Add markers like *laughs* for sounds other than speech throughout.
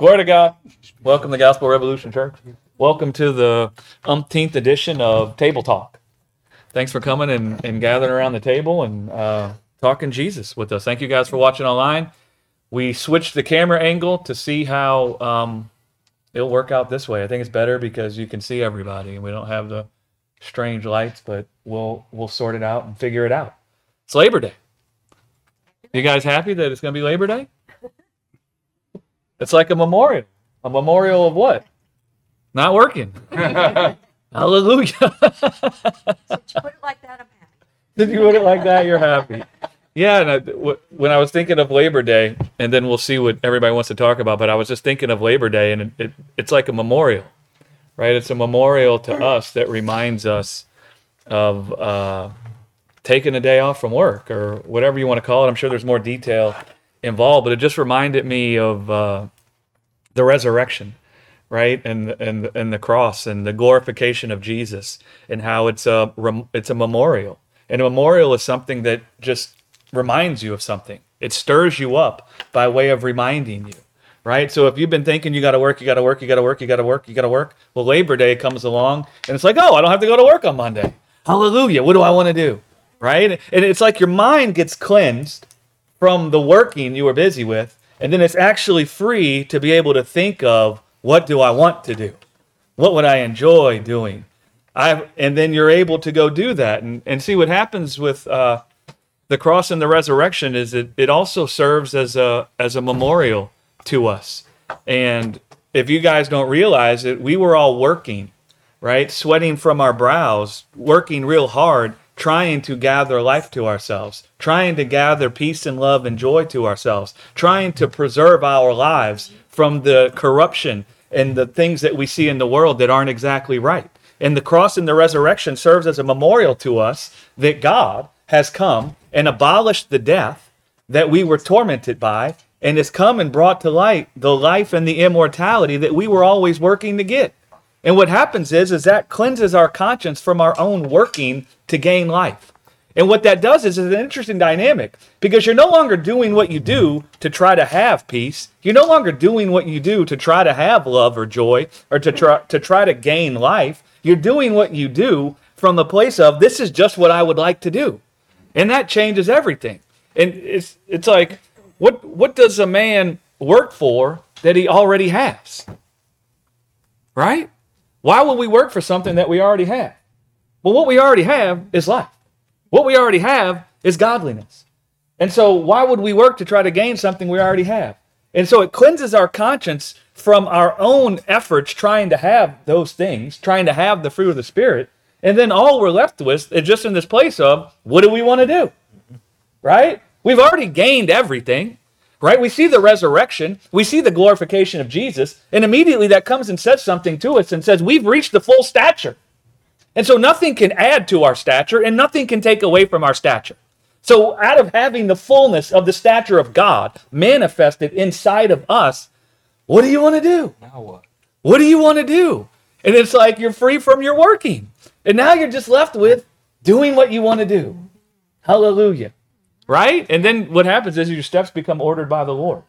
Glory to God. Welcome to the Gospel Revolution Church. Welcome to the umpteenth edition of Table Talk. Thanks for coming and, and gathering around the table and uh, talking Jesus with us. Thank you guys for watching online. We switched the camera angle to see how um, it'll work out this way. I think it's better because you can see everybody and we don't have the strange lights, but we'll we'll sort it out and figure it out. It's Labor Day. You guys happy that it's going to be Labor Day? It's like a memorial. A memorial of what? Not working. *laughs* Hallelujah. *laughs* Did you put it like that, I'm happy. Did you put it like that? You're happy. Yeah, and I, w- when I was thinking of Labor Day, and then we'll see what everybody wants to talk about, but I was just thinking of Labor Day, and it, it, it's like a memorial, right? It's a memorial to us that reminds us of uh, taking a day off from work or whatever you want to call it. I'm sure there's more detail involved, but it just reminded me of uh, the resurrection, right? And and and the cross and the glorification of Jesus and how it's a it's a memorial. And a memorial is something that just reminds you of something. It stirs you up by way of reminding you, right? So if you've been thinking you got to work, you got to work, you got to work, you got to work, you got to work, well, Labor Day comes along and it's like, oh, I don't have to go to work on Monday. Hallelujah. What do I want to do? Right? And it's like your mind gets cleansed from the working you were busy with, and then it's actually free to be able to think of what do I want to do? What would I enjoy doing? I and then you're able to go do that and, and see what happens with uh, the cross and the resurrection is it, it also serves as a as a memorial to us. And if you guys don't realize it, we were all working, right? Sweating from our brows, working real hard trying to gather life to ourselves, trying to gather peace and love and joy to ourselves, trying to preserve our lives from the corruption and the things that we see in the world that aren't exactly right. And the cross and the resurrection serves as a memorial to us that God has come and abolished the death that we were tormented by and has come and brought to light the life and the immortality that we were always working to get. And what happens is, is that cleanses our conscience from our own working to gain life. And what that does is, is an interesting dynamic because you're no longer doing what you do to try to have peace. You're no longer doing what you do to try to have love or joy or to try to try to gain life. You're doing what you do from the place of this is just what I would like to do. And that changes everything. And it's it's like what what does a man work for that he already has? Right? Why would we work for something that we already have? Well, what we already have is life. What we already have is godliness. And so, why would we work to try to gain something we already have? And so, it cleanses our conscience from our own efforts trying to have those things, trying to have the fruit of the Spirit. And then all we're left with is just in this place of what do we want to do? Right? We've already gained everything right? We see the resurrection, we see the glorification of Jesus, and immediately that comes and says something to us and says, We've reached the full stature. And so nothing can add to our stature and nothing can take away from our stature. So, out of having the fullness of the stature of God manifested inside of us, what do you want to do? Now what? What do you want to do? And it's like you're free from your working. And now you're just left with doing what you want to do. Hallelujah right? And then what happens is your steps become ordered by the Lord,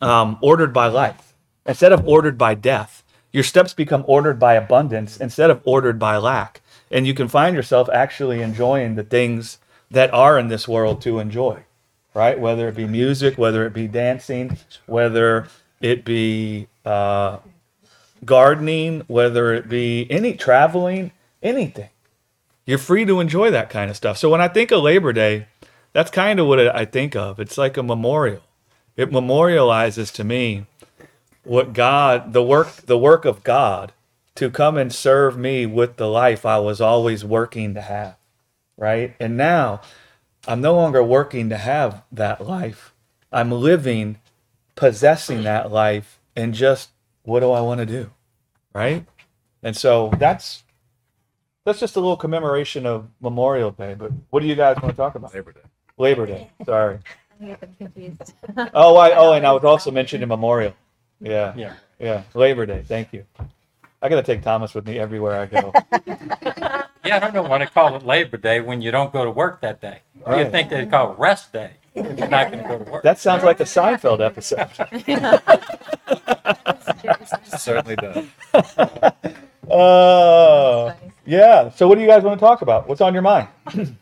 um, ordered by life instead of ordered by death. Your steps become ordered by abundance instead of ordered by lack. And you can find yourself actually enjoying the things that are in this world to enjoy, right? Whether it be music, whether it be dancing, whether it be uh, gardening, whether it be any traveling, anything. You're free to enjoy that kind of stuff. So when I think of Labor Day, that's kind of what I think of. It's like a memorial. It memorializes to me what God, the work, the work of God to come and serve me with the life I was always working to have. Right. And now I'm no longer working to have that life. I'm living, possessing that life, and just what do I want to do? Right. And so that's that's just a little commemoration of Memorial Day. But what do you guys want to talk about? Labor Day. Labor Day. *laughs* Sorry. I get them confused. *laughs* Oh, I oh, and I *laughs* was also mentioned in Memorial. Yeah, Yeah. yeah. Labor Day. Thank you. I gotta take Thomas with me everywhere I go. Yeah, I don't know why they call it Labor Day when you don't go to work that day. Right. You think they call it rest day when you're not going to go to work. That sounds like a Seinfeld episode. Certainly does. Uh, yeah. So, what do you guys want to talk about? What's on your mind? *clears throat*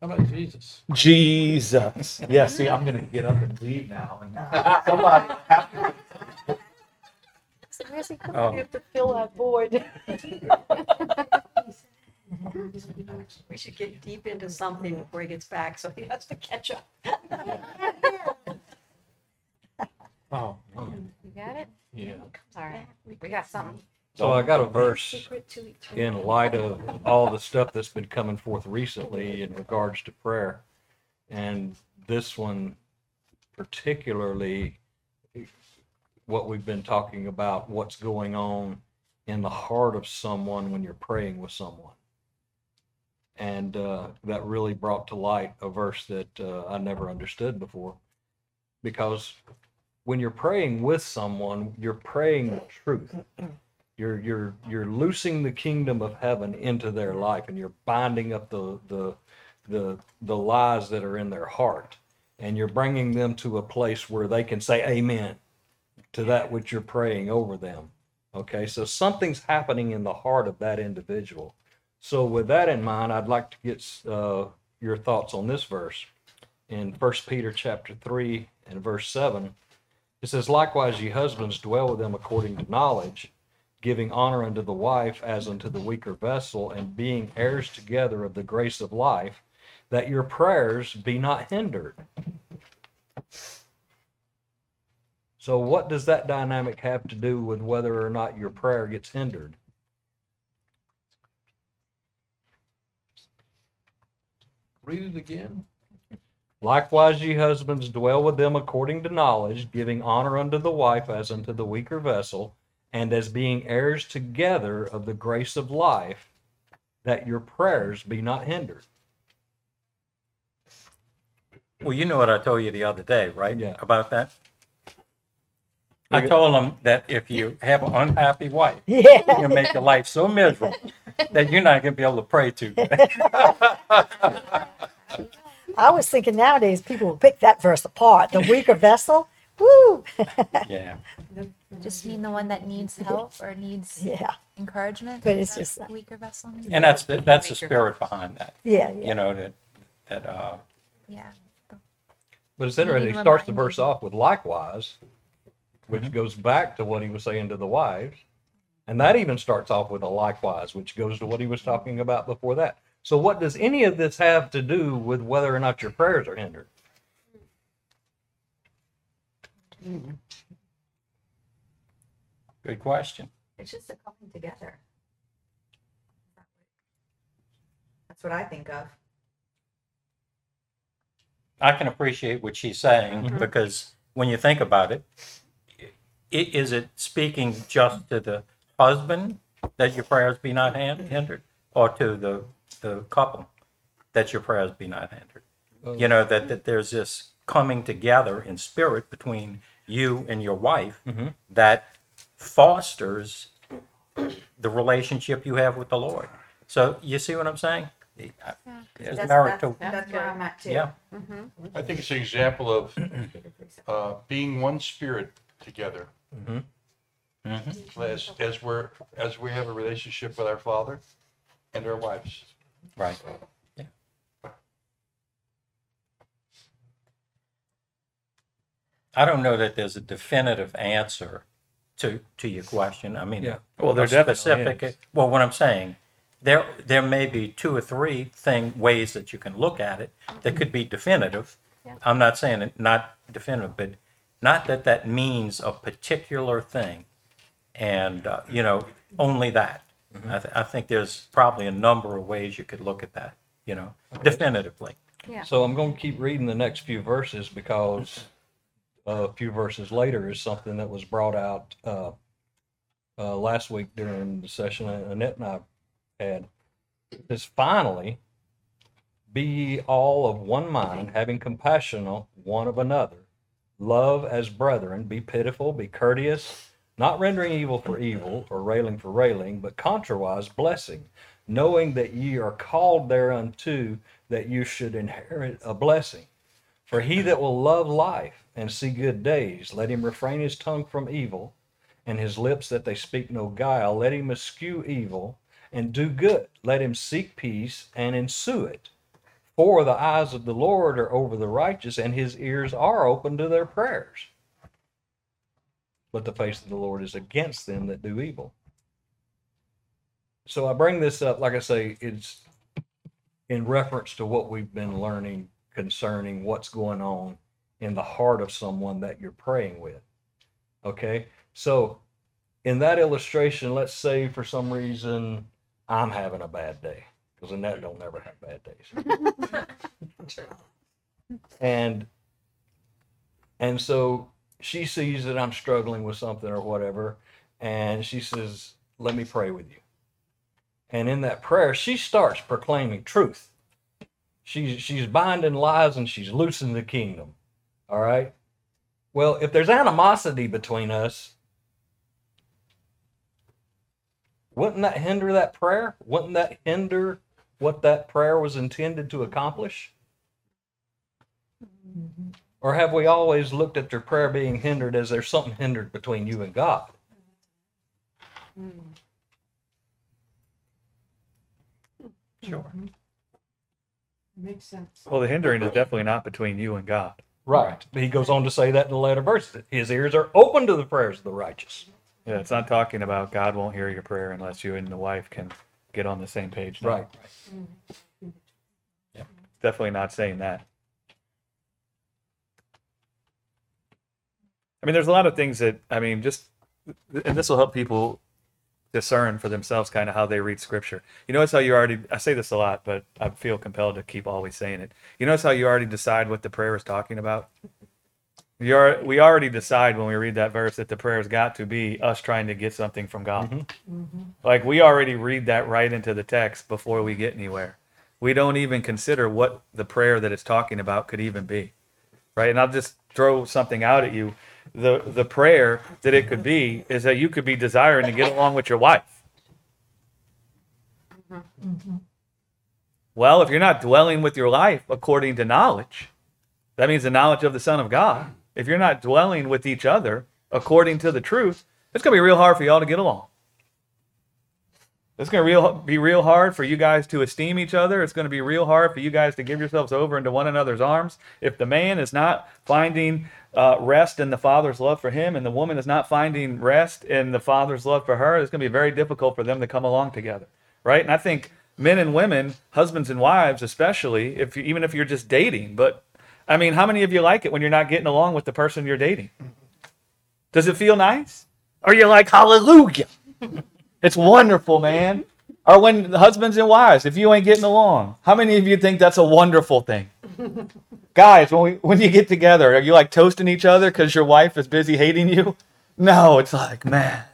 How about Jesus? Jesus. Yeah. See, I'm gonna get up and leave now. Somebody. Where's he coming? Oh. We have to oh. fill that void. We should get deep into something before he gets back, so he has to catch up. Oh, You got it? yeah. All right, we got something. So I got a verse Secret to each in light of all the stuff that's been coming forth recently in regards to prayer. And this one particularly what we've been talking about, what's going on in the heart of someone when you're praying with someone. And uh, that really brought to light a verse that uh, I never understood before. Because when you're praying with someone, you're praying the truth you're you're you're loosing the kingdom of heaven into their life and you're binding up the the the the lies that are in their heart and you're bringing them to a place where they can say amen to that which you're praying over them okay? So something's happening in the heart of that individual. So with that in mind i'd like to get uh, your thoughts on this verse in First peter chapter 3 and verse 7 it says likewise ye husbands dwell with them according to knowledge giving honor unto the wife as unto the weaker vessel, and being heirs together of the grace of life, that your prayers be not hindered. So, what does that dynamic have to do with whether or not your prayer gets hindered? Read it again. Likewise, ye husbands, dwell with them according to knowledge, giving honor unto the wife as unto the weaker vessel, and as being heirs together of the grace of life, that your prayers be not hindered. Well, you know what I told you the other day, right? Yeah. About that? I told them that if you have an unhappy wife, *laughs* Yeah. you make your life so miserable *laughs* that you're not going to be able to pray to. *laughs* I was thinking nowadays people will pick that verse apart. The weaker vessel, woo. *laughs* Yeah. *laughs* Just mean the one that needs help or needs yeah, encouragement. But it's That's just- weaker vessel. And that's the, that's the spirit behind that, yeah, yeah. you know, that, that, uh, Yeah. But it's interesting. He starts the reminded. verse off with likewise, which goes back to what he was saying to the wives. And that even starts off with a likewise, which goes to what he was talking about before that. So, what does any of this have to do with whether or not your prayers are hindered? Good question. It's just a coming together. That's what I think of. I can appreciate what she's saying mm-hmm. because when you think about it, i- is it speaking just to the husband that your prayers be not hin- hindered, or to the the couple that your prayers be not hindered? You know that that there's this coming together in spirit between you and your wife mm-hmm. that fosters the relationship you have with the Lord. So you see what I'm saying? There's That's- merit that's- That's where I'm at too. yeah. Mm-hmm. I think it's an example of uh, being one spirit together. Mm-hmm. As, as we're, as we have a relationship with our Father and our wives. Right. I don't know that there's a definitive answer to, to your question. I mean, Yeah. Well, there a definitely specific, is. well, what I'm saying, there, there may be two or three thing, ways that you can look at it that could be definitive. I'm not saying it not definitive, but not that that means a particular thing. And, uh, you know, only that. I, th- I think there's probably a number of ways you could look at that, you know, definitively. Yeah. So, I'm going to keep reading the next few verses because a few verses later is something that was brought out uh, uh, last week during the session Annette and I had. Says, finally, be ye all of one mind, having compassion on one of another. Love as brethren, be pitiful, be courteous, not rendering evil for evil or railing for railing, but contrariwise blessing, knowing that ye are called thereunto that you should inherit a blessing. For he that will love life and see good days, let him refrain his tongue from evil, and his lips that they speak no guile. Let him eschew evil and do good. Let him seek peace and ensue it. For the eyes of the Lord are over the righteous, and his ears are open to their prayers. But the face of the Lord is against them that do evil. So I bring this up, like I say, it's in reference to what we've been learning concerning what's going on in the heart of someone that you're praying with. Okay. So in that illustration, let's say for some reason I'm having a bad day because Annette don't never have bad days. *laughs* and and so she sees that I'm struggling with something or whatever, and she says, Let me pray with you. And in that prayer, she starts proclaiming truth. She's she's binding lies and she's loosing the kingdom. All right. Well, if there's animosity between us, wouldn't that hinder that prayer? Wouldn't that hinder what that prayer was intended to accomplish? Or have we always looked at their prayer being hindered as there's something hindered between you and God? Mm-hmm. Sure. Mm-hmm. Makes sense. Well, the hindering is definitely not between you and God. Right. He goes on to say that in the later verses. His ears are open to the prayers of the righteous. Yeah, it's not talking about God won't hear your prayer unless you and the wife can get on the same page. No, Right. Mm-hmm. Definitely not saying that. I mean, there's a lot of things that, I mean, just, and this will help people discern for themselves kind of how they read scripture. You notice how you already, I say this a lot, but I feel compelled to keep always saying it. You notice how you already decide what the prayer is talking about? You are, we already decide when we read that verse that the prayer's got to be us trying to get something from God. Mm-hmm. Mm-hmm. Like we already read that right into the text before we get anywhere. We don't even consider what the prayer that it's talking about could even be. Right? And I'll just throw something out at you. The the prayer that it could be is that you could be desiring to get along with your wife. Mm-hmm. Well, if you're not dwelling with your life according to knowledge, that means the knowledge of the Son of God. If you're not dwelling with each other according to the truth, it's going to be real hard for y'all to get along. It's going to real, be real hard for you guys to esteem each other. It's going to be real hard for you guys to give yourselves over into one another's arms. If the man is not finding uh, rest in the father's love for him and the woman is not finding rest in the father's love for her, it's going to be very difficult for them to come along together. Right? And I think men and women, husbands and wives, especially, if you, even if you're just dating, but I mean, how many of you like it when you're not getting along with the person you're dating? Does it feel nice? Are you like, hallelujah? *laughs* It's wonderful, man. Or when husbands and wives, if you ain't getting along, how many of you think that's a wonderful thing? *laughs* Guys, when we when you get together, are you like toasting each other because your wife is busy hating you? No, it's like, man,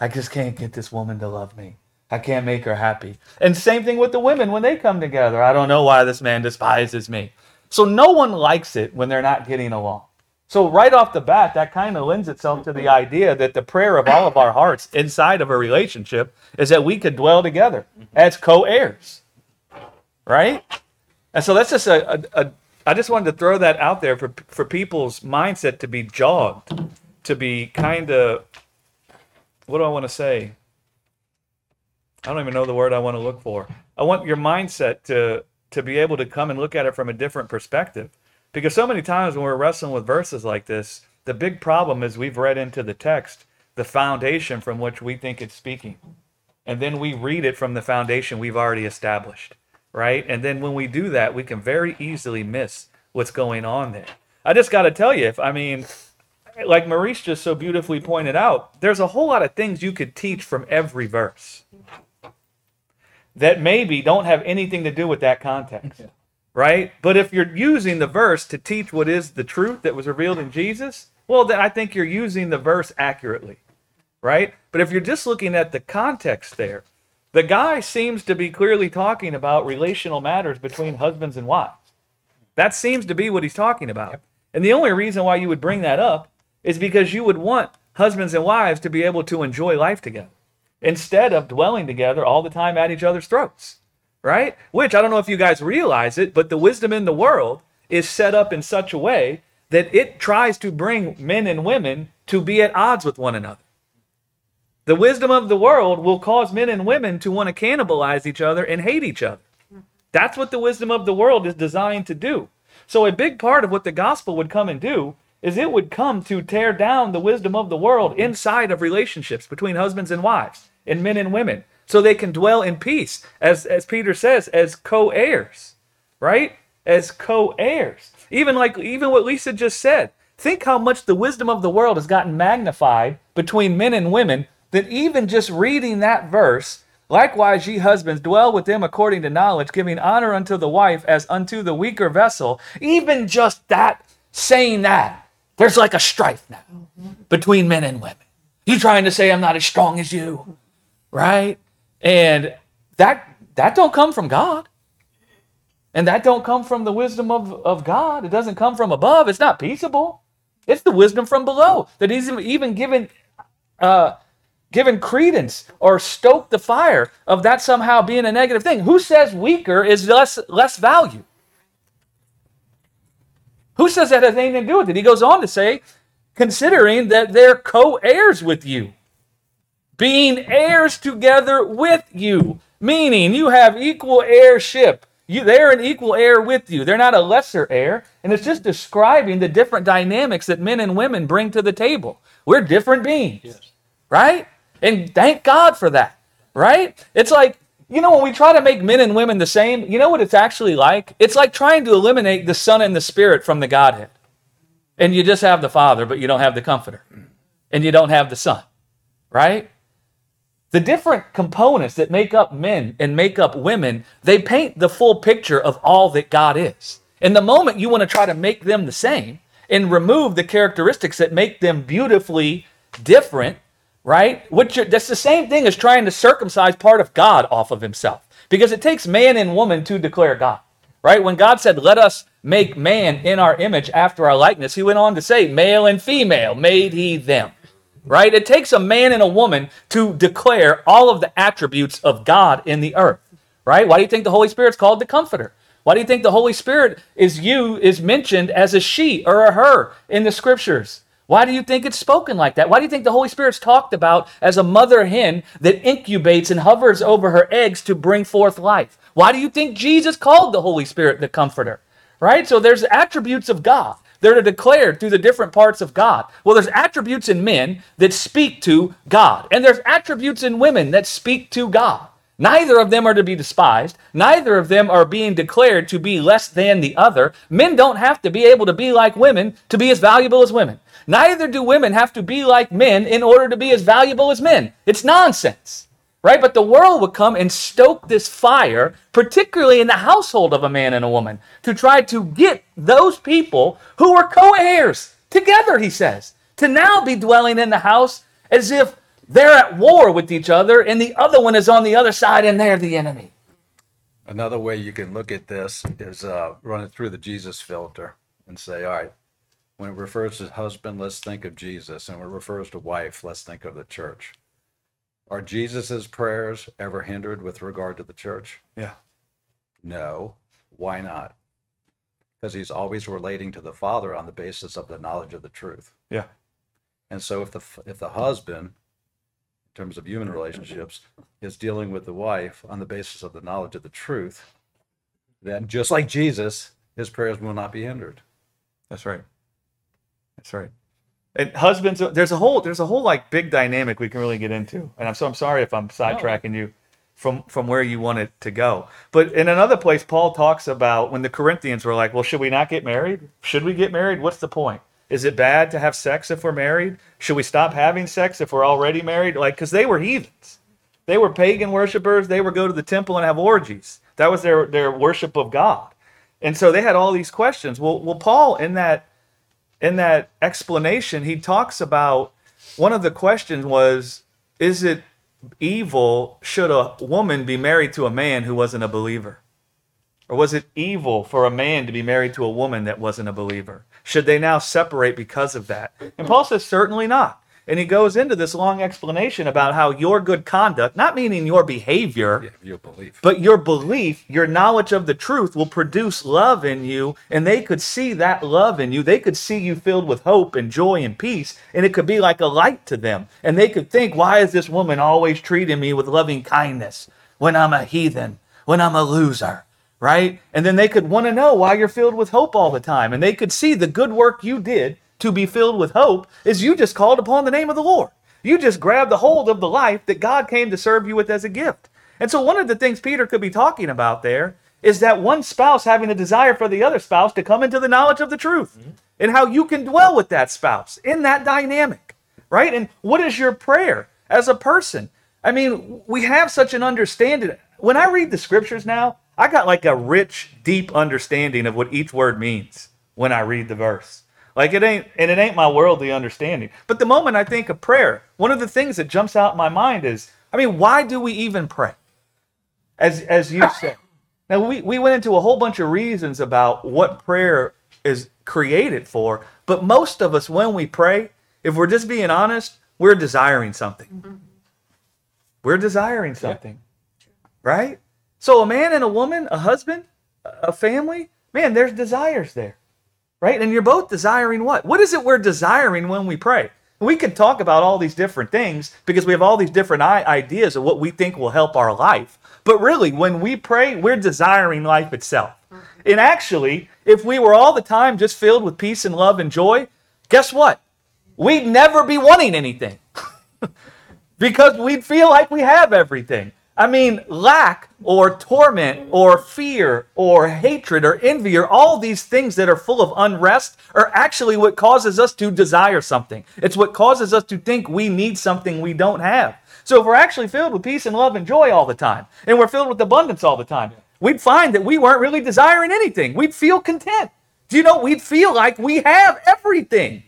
I just can't get this woman to love me. I can't make her happy. And same thing with the women when they come together. I don't know why this man despises me. So no one likes it when they're not getting along. So right off the bat, that kind of lends itself to the idea that the prayer of all of our hearts inside of a relationship is that we could dwell together as co-heirs, right? And so that's just a, a, a I just wanted to throw that out there for for people's mindset to be jogged, to be kind of what do I want to say? I don't even know the word I want to look for. I want your mindset to to be able to come and look at it from a different perspective. Because so many times when we're wrestling with verses like this, the big problem is we've read into the text the foundation from which we think it's speaking. And then we read it from the foundation we've already established, right? And then when we do that, we can very easily miss what's going on there. I just got to tell you, if I mean, like Maurice just so beautifully pointed out, there's a whole lot of things you could teach from every verse that maybe don't have anything to do with that context *laughs* right? But if you're using the verse to teach what is the truth that was revealed in Jesus, well, then I think you're using the verse accurately, right? But if you're just looking at the context there, the guy seems to be clearly talking about relational matters between husbands and wives. That seems to be what he's talking about. And the only reason why you would bring that up is because you would want husbands and wives to be able to enjoy life together instead of dwelling together all the time at each other's throats right? Which I don't know if you guys realize it, but the wisdom in the world is set up in such a way that it tries to bring men and women to be at odds with one another. The wisdom of the world will cause men and women to want to cannibalize each other and hate each other. That's what the wisdom of the world is designed to do. So, a big part of what the gospel would come and do is it would come to tear down the wisdom of the world inside of relationships between husbands and wives and men and women so they can dwell in peace, as, as Peter says, as co heirs, right? As co heirs. Even like, even what Lisa just said. Think how much the wisdom of the world has gotten magnified between men and women that even just reading that verse, likewise, ye husbands, dwell with them according to knowledge, giving honor unto the wife as unto the weaker vessel. Even just that, saying that, there's like a strife now mm-hmm. between men and women. You trying to say I'm not as strong as you, right? And that that don't come from God. And that don't come from the wisdom of, of God. It doesn't come from above. It's not peaceable. It's the wisdom from below that he's even given uh, given credence or stoked the fire of that somehow being a negative thing. Who says weaker is less less value? Who says that has anything to do with it? He goes on to say, considering that they're co-heirs with you, being heirs together with you, meaning you have equal heirship. You, they're an equal heir with you. They're not a lesser heir. And it's just describing the different dynamics that men and women bring to the table. We're different beings right? And thank God for that, right? It's like, you know, when we try to make men and women the same, you know what it's actually like? It's like trying to eliminate the Son and the Spirit from the Godhead. And you just have the Father, but you don't have the Comforter. And you don't have the Son, right? The different components that make up men and make up women, they paint the full picture of all that God is. And the moment you want to try to make them the same and remove the characteristics that make them beautifully different, right? Which that's the same thing as trying to circumcise part of God off of himself. Because it takes man and woman to declare God, right? When God said, Let us make man in our image after our likeness, he went on to say, Male and female made he them, right? It takes a man and a woman to declare all of the attributes of God in the earth, right? Why do you think the Holy Spirit's called the Comforter? Why do you think the Holy Spirit is you is mentioned as a she or a her in the scriptures? Why do you think it's spoken like that? Why do you think the Holy Spirit's talked about as a mother hen that incubates and hovers over her eggs to bring forth life? Why do you think Jesus called the Holy Spirit the Comforter? Right? So there's attributes of God that are to declared through the different parts of God. Well, there's attributes in men that speak to God, and there's attributes in women that speak to God. Neither of them are to be despised. Neither of them are being declared to be less than the other. Men don't have to be able to be like women to be as valuable as women. Neither do women have to be like men in order to be as valuable as men. It's nonsense, right? But the world would come and stoke this fire, particularly in the household of a man and a woman, to try to get those people who are co heirs together, he says, to now be dwelling in the house as if they're at war with each other and the other one is on the other side and they're the enemy. Another way you can look at this is uh, run it through the Jesus filter and say, all right, when it refers to husband, let's think of Jesus. And when it refers to wife, let's think of the church. Are Jesus's prayers ever hindered with regard to the church? Yeah. No. Why not? Because he's always relating to the Father on the basis of the knowledge of the truth. Yeah. And so if the if the husband, in terms of human relationships, is dealing with the wife on the basis of the knowledge of the truth, then just like Jesus, his prayers will not be hindered. That's right. That's right. And husbands, there's a whole there's a whole like big dynamic we can really get into. And I'm so I'm sorry if I'm sidetracking you from from where you want it to go. But in another place, Paul talks about when the Corinthians were like, "Well, should we not get married? Should we get married? What's the point? Is it bad to have sex if we're married? Should we stop having sex if we're already married? Like, because they were heathens, they were pagan worshippers. They would go to the temple and have orgies. That was their their worship of God. And so they had all these questions. Well, well, Paul in that in that explanation, he talks about one of the questions was, is it evil should a woman be married to a man who wasn't a believer? Or was it evil for a man to be married to a woman that wasn't a believer? Should they now separate because of that? And Paul says, certainly not. And he goes into this long explanation about how your good conduct, not meaning your behavior, Yeah, your belief. but your belief, your knowledge of the truth will produce love in you, and they could see that love in you. They could see you filled with hope and joy and peace, and it could be like a light to them. And they could think, why is this woman always treating me with loving kindness when I'm a heathen, when I'm a loser? Right? And then they could want to know why you're filled with hope all the time. And they could see the good work you did to be filled with hope is you just called upon the name of the Lord. You just grabbed the hold of the life that God came to serve you with as a gift. And so, one of the things Peter could be talking about there is that one spouse having a desire for the other spouse to come into the knowledge of the truth mm-hmm. and how you can dwell with that spouse in that dynamic, right? And what is your prayer as a person? I mean, we have such an understanding. When I read the scriptures now, I got like a rich, deep understanding of what each word means when I read the verse. Like it ain't, and it ain't my worldly understanding. But the moment I think of prayer, one of the things that jumps out in my mind is, I mean, why do we even pray? As as you said. Now we, we went into a whole bunch of reasons about what prayer is created for, but most of us when we pray, if we're just being honest, we're desiring something. Mm-hmm. We're desiring something. Right? So a man and a woman, a husband, a family, man, there's desires there right? And you're both desiring what? What is it we're desiring when we pray? We could talk about all these different things because we have all these different ideas of what we think will help our life. But really, when we pray, we're desiring life itself. Mm-hmm. And actually, if we were all the time just filled with peace and love and joy, guess what? We'd never be wanting anything *laughs* because we'd feel like we have everything. I mean, lack or torment or fear or hatred or envy or all these things that are full of unrest are actually what causes us to desire something. It's what causes us to think we need something we don't have. So if we're actually filled with peace and love and joy all the time, and we're filled with abundance all the time, we'd find that we weren't really desiring anything. We'd feel content. Do you know, we'd feel like we have everything,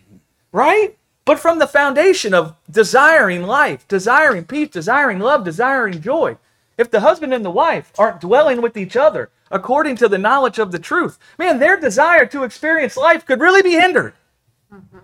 right? But from the foundation of desiring life, desiring peace, desiring love, desiring joy, if the husband and the wife aren't dwelling with each other according to the knowledge of the truth, man, their desire to experience life could really be hindered. Mm-hmm.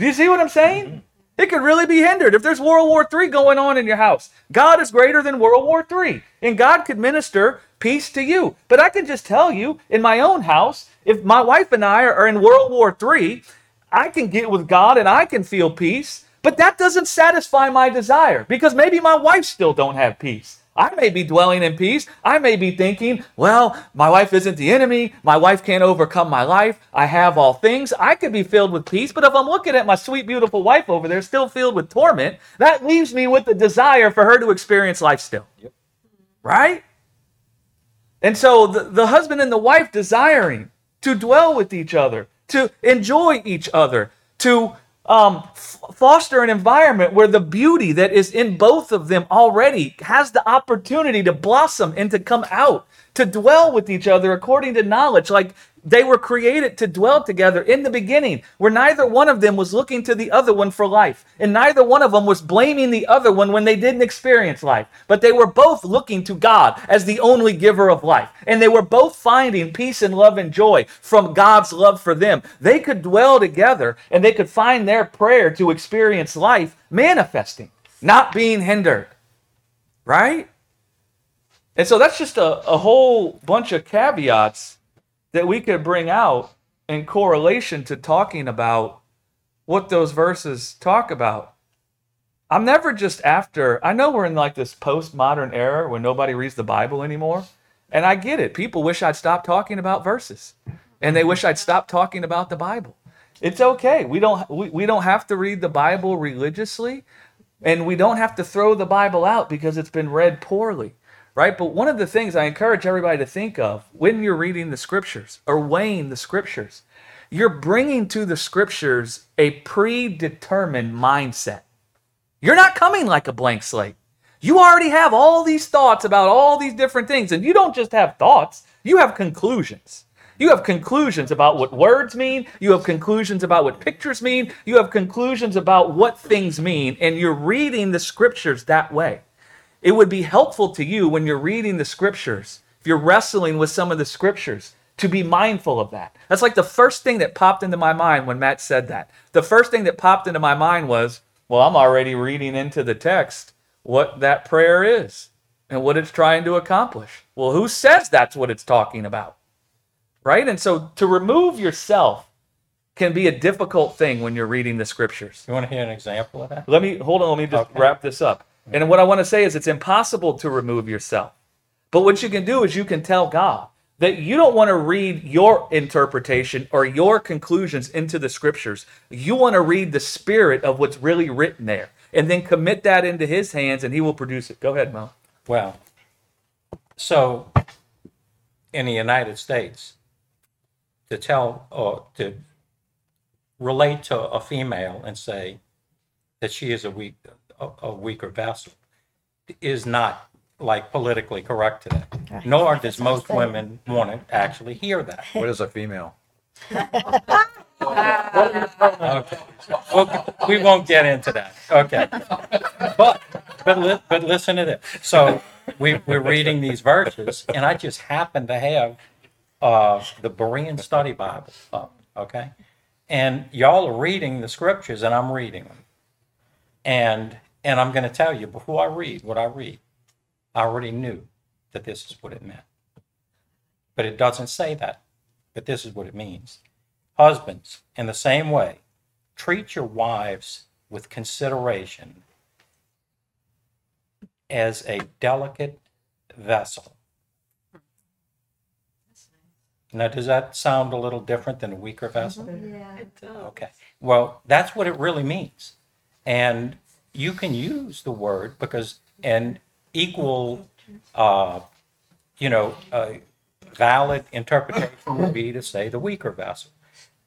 Do you see what I'm saying? It could really be hindered. If there's World War III going on in your house, God is greater than World War III, and God could minister peace to you. But I can just tell you, in my own house, if my wife and I are in World War III, I can get with God and I can feel peace, but that doesn't satisfy my desire because maybe my wife still don't have peace. I may be dwelling in peace. I may be thinking, well, my wife isn't the enemy. My wife can't overcome my life. I have all things. I could be filled with peace. But if I'm looking at my sweet, beautiful wife over there, still filled with torment, that leaves me with the desire for her to experience life still. Right? And so the, the husband and the wife desiring to dwell with each other, to enjoy each other, to um, f- foster an environment where the beauty that is in both of them already has the opportunity to blossom and to come out, to dwell with each other according to knowledge. Like they were created to dwell together in the beginning, where neither one of them was looking to the other one for life, and neither one of them was blaming the other one when they didn't experience life. But they were both looking to God as the only giver of life, and they were both finding peace and love and joy from God's love for them. They could dwell together and they could find their prayer to experience life manifesting, not being hindered. Right? And so that's just a, a whole bunch of caveats that we could bring out in correlation to talking about what those verses talk about. I'm never just after, I know we're in like this postmodern era where nobody reads the Bible anymore. And I get it. People wish I'd stop talking about verses and they wish I'd stop talking about the Bible. It's okay. We don't, we, we don't have to read the Bible religiously and we don't have to throw the Bible out because it's been read poorly right? But one of the things I encourage everybody to think of when you're reading the scriptures or weighing the scriptures, you're bringing to the scriptures a predetermined mindset. You're not coming like a blank slate. You already have all these thoughts about all these different things, and you don't just have thoughts, you have conclusions. You have conclusions about what words mean. You have conclusions about what pictures mean. You have conclusions about what things mean, and you're reading the scriptures that way it would be helpful to you when you're reading the scriptures, if you're wrestling with some of the scriptures, to be mindful of that. That's like the first thing that popped into my mind when Matt said that. The first thing that popped into my mind was well, I'm already reading into the text what that prayer is and what it's trying to accomplish. Well, who says that's what it's talking about? Right? And so to remove yourself can be a difficult thing when you're reading the scriptures. You want to hear an example of that? Let me hold on, let me just Okay. wrap this up. And what I want to say is it's impossible to remove yourself. But what you can do is you can tell God that you don't want to read your interpretation or your conclusions into the scriptures. You want to read the spirit of what's really written there and then commit that into his hands and he will produce it. Go ahead, Mo. Well, so in the United States, to tell or to relate to a female and say that she is a weak, a, a weaker vessel is not like politically correct today. Nor does most women want to actually hear that. What is a female? Okay. *laughs* Okay, we won't get into that. Okay. But, but, li- but listen to this. So we, we're reading these verses and I just happen to have, uh, the Berean Study Bible up, okay? And y'all are reading the scriptures and I'm reading them. And, and I'm gonna tell you, before I read what I read, I already knew that this is what it meant. But it doesn't say that, but this is what it means. Husbands, in the same way, treat your wives with consideration as a delicate vessel. Now, does that sound a little different than a weaker vessel? Mm-hmm. Yeah, it does. Okay. Well, that's what it really means. And you can use the word because an equal, uh, you know, uh, valid interpretation would be to say the weaker vessel.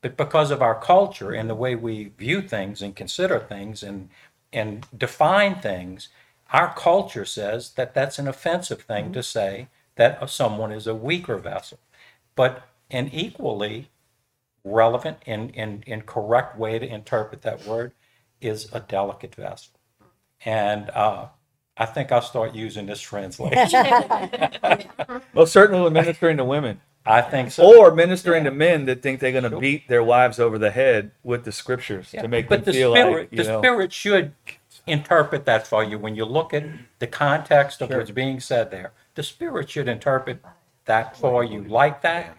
But because of our culture and the way we view things and consider things and, and define things, our culture says that that's an offensive thing to say that someone is a weaker vessel. But an equally relevant and, and, and correct way to interpret that word is a delicate vessel. And uh, I think I'll start using this translation. *laughs* Well, certainly ministering to women I think so. or ministering to men that think they're going to beat their wives over the head with the scriptures to make but them the feel spirit, like, you the know. spirit should interpret that for you when you look at the context of what's being said there. The spirit should interpret that for you like that,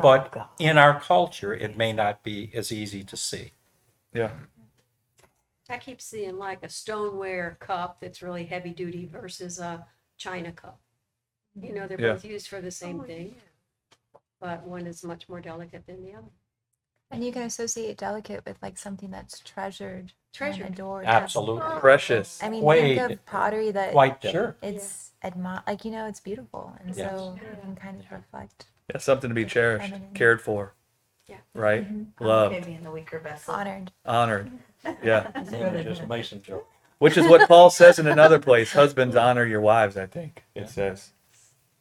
but in our culture, it may not be as easy to see. Yeah. I keep seeing like a stoneware cup that's really heavy duty versus a china cup. You know, they're Yeah. both used for the same thing, but one is much more delicate than the other. And you can associate delicate with like something that's treasured, Treasured. and adored. that's- Absolutely. Precious. I mean, Quite- think of pottery that Quite sure. it's admi- like you know it's beautiful, and Yes. so it can kind of reflect Yeah, something to be cherished, Feminine. cared for. Yeah. Right? Mm-hmm. Loved, being the weaker vessel. honored. honored. Yeah. *laughs* Just Mason joke. Which is what Paul says in another place. Husbands honor your wives, I think it says.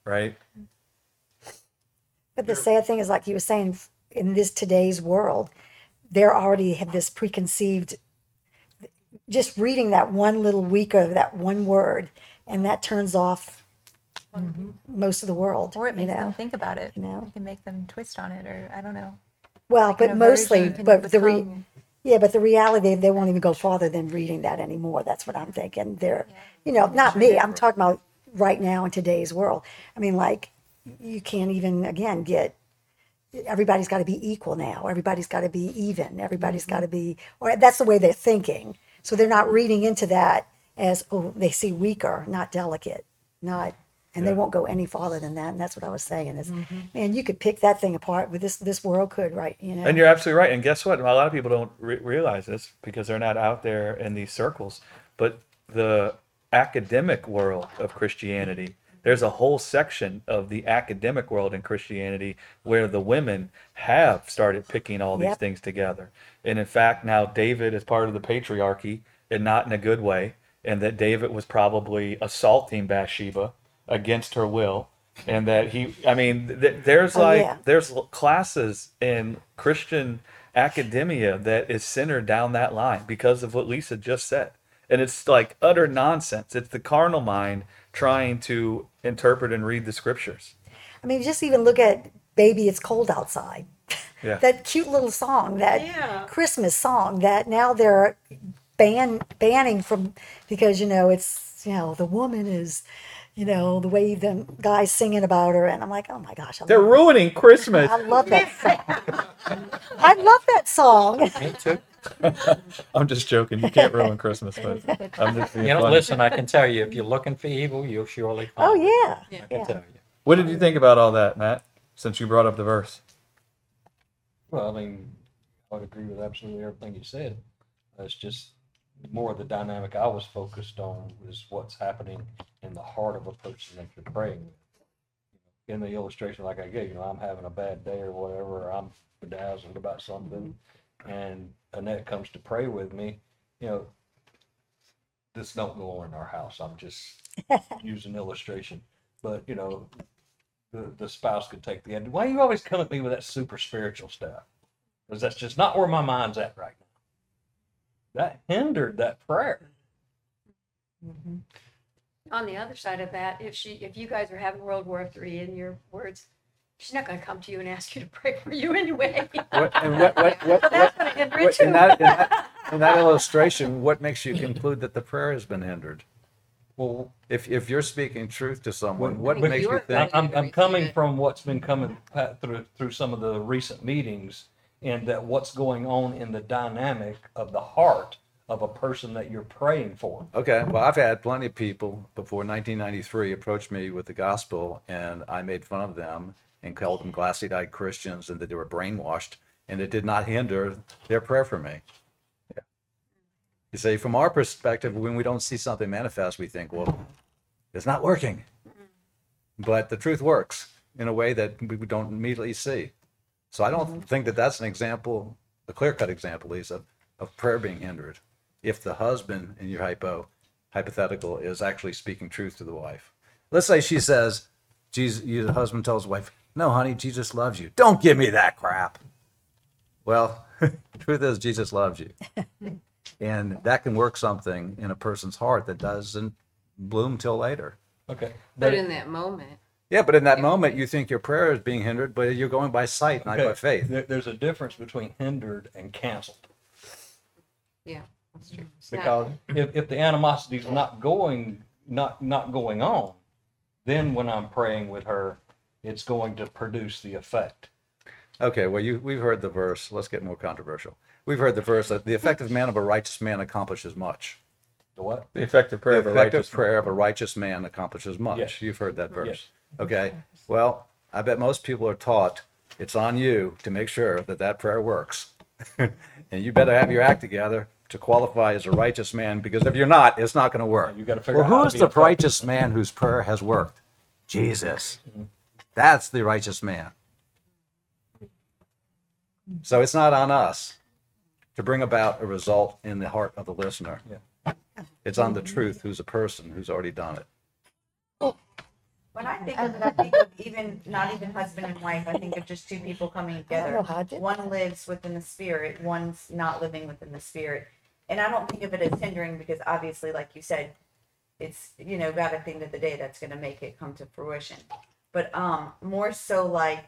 Right? But the sad thing is, like you were saying, in this today's world, they already have this preconceived. Just reading that one little week of that one word, and that turns off mm-hmm. most of the world. Or it you makes them know? think about it. you know? It can make them twist on it, or I don't know. Well, Like but an mostly, can but the re, become- yeah, but the reality they won't even go farther than reading that anymore. That's what I'm thinking. They're, you know, not me. I'm talking about right now in today's world. I mean, like you can't even again get. Everybody's got to be equal now. Everybody's got to be even. Everybody's mm-hmm. got to be, or that's the way they're thinking. So they're not reading into that as oh they see weaker, not delicate, not, and they won't go any farther than that. And that's what I was saying is, mm-hmm. man, you could pick that thing apart. With this, this world could, right? You know. And you're absolutely right. And guess what? A lot of people don't re- realize this because they're not out there in these circles. But the academic world of Christianity, there's a whole section of the academic world in Christianity where the women have started picking all these Yep. things together. And in fact, now David is part of the patriarchy and not in a good way. And that David was probably assaulting Bathsheba against her will. And that he, I mean, th- there's Oh, like, yeah. there's classes in Christian academia that is centered down that line because of what Lisa just said. And it's like utter nonsense. It's the carnal mind trying to interpret and read the scriptures. I mean, just even look at Baby It's Cold Outside. Yeah. *laughs* that cute little song, that Yeah. Christmas song that now they're ban banning from because you know it's you know the woman is you know the way the guys singing about her and I'm like oh my gosh I They're love, ruining Christmas. I love that song I love that song *laughs* Me too. *laughs* I'm just joking. You can't ruin Christmas, but *laughs* I'm just being You know, funny. listen, I can tell you, if you're looking for evil, you'll surely find oh it. yeah I can yeah tell you. What did you think about all that, Matt? Since you brought up the verse. Well, I mean, I would agree with absolutely everything you said. It's just more of the dynamic I was focused on is what's happening in the heart of a person that you're praying with. In the illustration like I gave, you know, I'm having a bad day or whatever, or I'm bedazzled about something, and Annette comes to pray with me, you know, this don't go on in our house. I'm just *laughs* using illustration. But, you know, the, the spouse could take the end. Why you always come at me with that super spiritual stuff? Because that's just not where my mind's at right now. That hindered that prayer. Mm-hmm. On the other side of that, if she, if you guys are having World War Three in your words, she's not gonna come to you and ask you to pray for you anyway. *laughs* What, and what, what, what, So *laughs* that's what, gonna hinder it what- in that, in that, in that illustration, what makes you conclude that the prayer has been hindered? Well, If, if you're speaking truth to someone, Well, what but makes you think? I'm, I'm coming from what's been coming through through some of the recent meetings, and that what's going on in the dynamic of the heart of a person that you're praying for. Okay, well, I've had plenty of people before 1993 approach me with the gospel, and I made fun of them and called them glassy-eyed Christians and that they were brainwashed, and it did not hinder their prayer for me. Yeah. You see, from our perspective, when we don't see something manifest, we think, well, it's not working. Mm-hmm. But the truth works in a way that we don't immediately see. So I don't mm-hmm. think that that's an example, a clear-cut example, Lisa, of prayer being hindered if the husband in your hypo hypothetical is actually speaking truth to the wife. Let's say she says, Jesus, you, the husband tells the wife, No, honey, Jesus loves you. Don't give me that crap. Well, *laughs* truth is, Jesus loves you. *laughs* and that can work something in a person's heart that doesn't bloom till later. Okay, But in that moment, Yeah, but in that moment, you think your prayer is being hindered, but you're going by sight, not by faith. There, there's a difference between hindered and canceled. yeah, that's true. It's not- Because if, if the animosity is not going, not, not going on, then when I'm praying with her, it's going to produce the effect. Okay, well, you, we've heard the verse. Let's get more controversial. We've heard the verse that the effective man of a righteous man accomplishes much. The what? The effective prayer The of a effective righteous man. prayer of a righteous man accomplishes much. Yes. You've heard that verse. Yes. Okay, well, I bet most people are taught it's on you to make sure that that prayer works. *laughs* and you better have your act together to qualify as a righteous man because if you're not, it's not going to work. You gotta figure well, out how to who's be the effective. righteous man whose prayer has worked? Jesus. Mm-hmm. That's the righteous man. So it's not on us to bring about a result in the heart of the listener. It's on the truth who's a person who's already done it. When I think of *laughs* it, I think of even not even husband and wife. I think of just two people coming together. know how I did One lives within the spirit, one's not living within the spirit. And I don't think of it as hindering because obviously, like you said, it's you know, God at the end of the day that's gonna make it come to fruition. But um more so like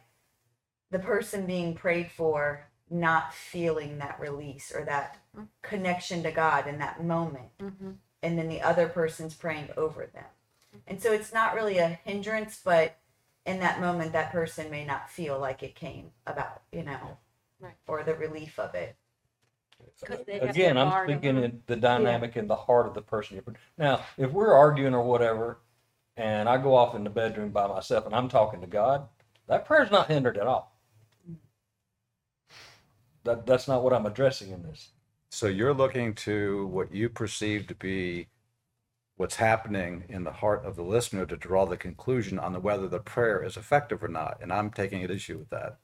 the person being prayed for not feeling that release or that connection to God in that moment. And then the other person's praying over them. And so it's not really a hindrance, but in that moment, that person may not feel like it came about, you know, Right. or the relief of it. 'Cause they have Again, their I'm guard speaking in the dynamic in the heart of the person. you're Now, if we're arguing or whatever, and I go off in the bedroom by myself and I'm talking to God, that prayer's not hindered at all. That, that's not what I'm addressing in this. So you're looking to what you perceive to be what's happening in the heart of the listener to draw the conclusion on the whether the prayer is effective or not. And I'm taking an issue with that.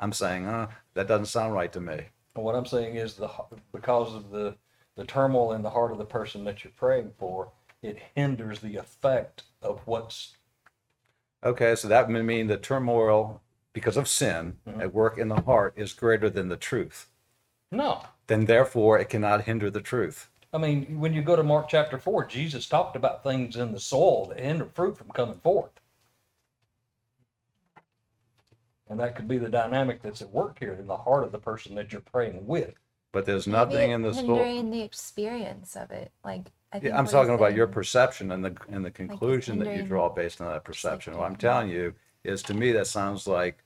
I'm saying, uh, that doesn't sound right to me. And what I'm saying is the, because of the, the turmoil in the heart of the person that you're praying for, it hinders the effect of what's, Okay, so that would mean the turmoil because of sin at work in the heart is greater than the truth. no. Then therefore it cannot hinder the truth. I mean, when you go to Mark chapter four, Jesus talked about things in the soil that hinder fruit from coming forth. And that could be the dynamic that's at work here in the heart of the person that you're praying with. But there's nothing in the story. hindering the experience of it. Like I think Yeah, I'm talking about your perception and the, and the conclusion that you draw based on that perception. What I'm telling you is, to me, that sounds like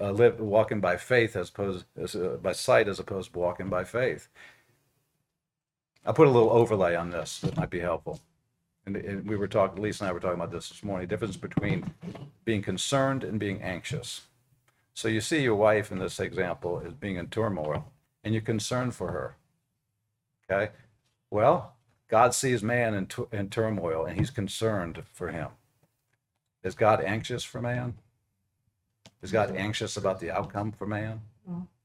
uh, live, walking by faith as opposed, as, uh, by sight as opposed to walking by faith. I'll put a little overlay on this that might be helpful. And, and we were talking, Lisa and I were talking about this this morning, the difference between being concerned and being anxious. So you see your wife in this example as being in turmoil and you're concerned for her. Okay? Well, God sees man in, tu- in turmoil and he's concerned for him. Is God anxious for man? Is God anxious about the outcome for man?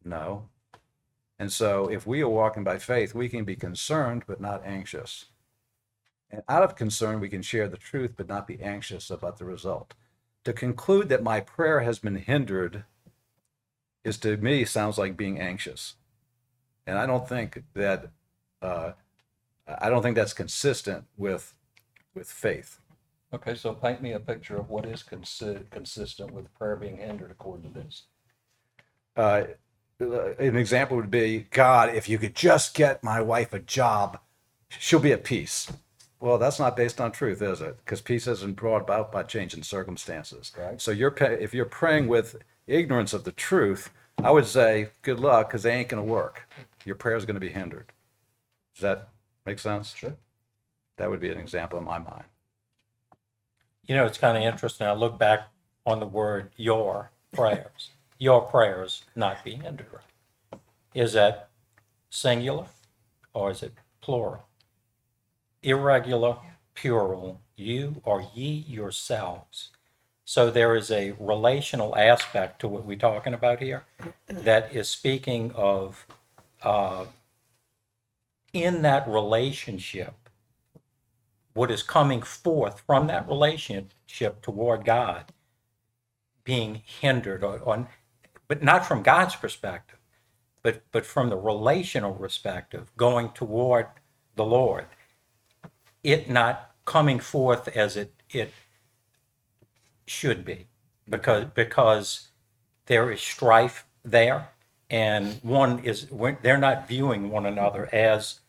No. And so if we are walking by faith, we can be concerned but not anxious. And out of concern, we can share the truth but not be anxious about the result. To conclude that my prayer has been hindered is to me sounds like being anxious. And I don't think that uh, I don't think that's consistent with with faith. Okay, so paint me a picture of what is consi- consistent with prayer being hindered according to this. Uh, an example would be, God, if you could just get my wife a job, she'll be at peace. Well, that's not based on truth, is it? Because peace isn't brought about by changing circumstances. Right. So you're if you're praying with ignorance of the truth, I would say good luck because they ain't going to work. Your prayer is going to be hindered. Does that make sense? Sure. That would be an example in my mind. You know, it's kind of interesting. I look back on the word your prayers, your prayers not be hindered. Is that singular or is it plural? Irregular, plural, you or ye yourselves. So there is a relational aspect to what we're talking about here that is speaking of uh, in that relationship what is coming forth from that relationship toward God being hindered or, or but not from God's perspective, but but from the relational perspective, going toward the Lord. It not coming forth as it it should be. Because because there is strife there and one is they're not viewing one another as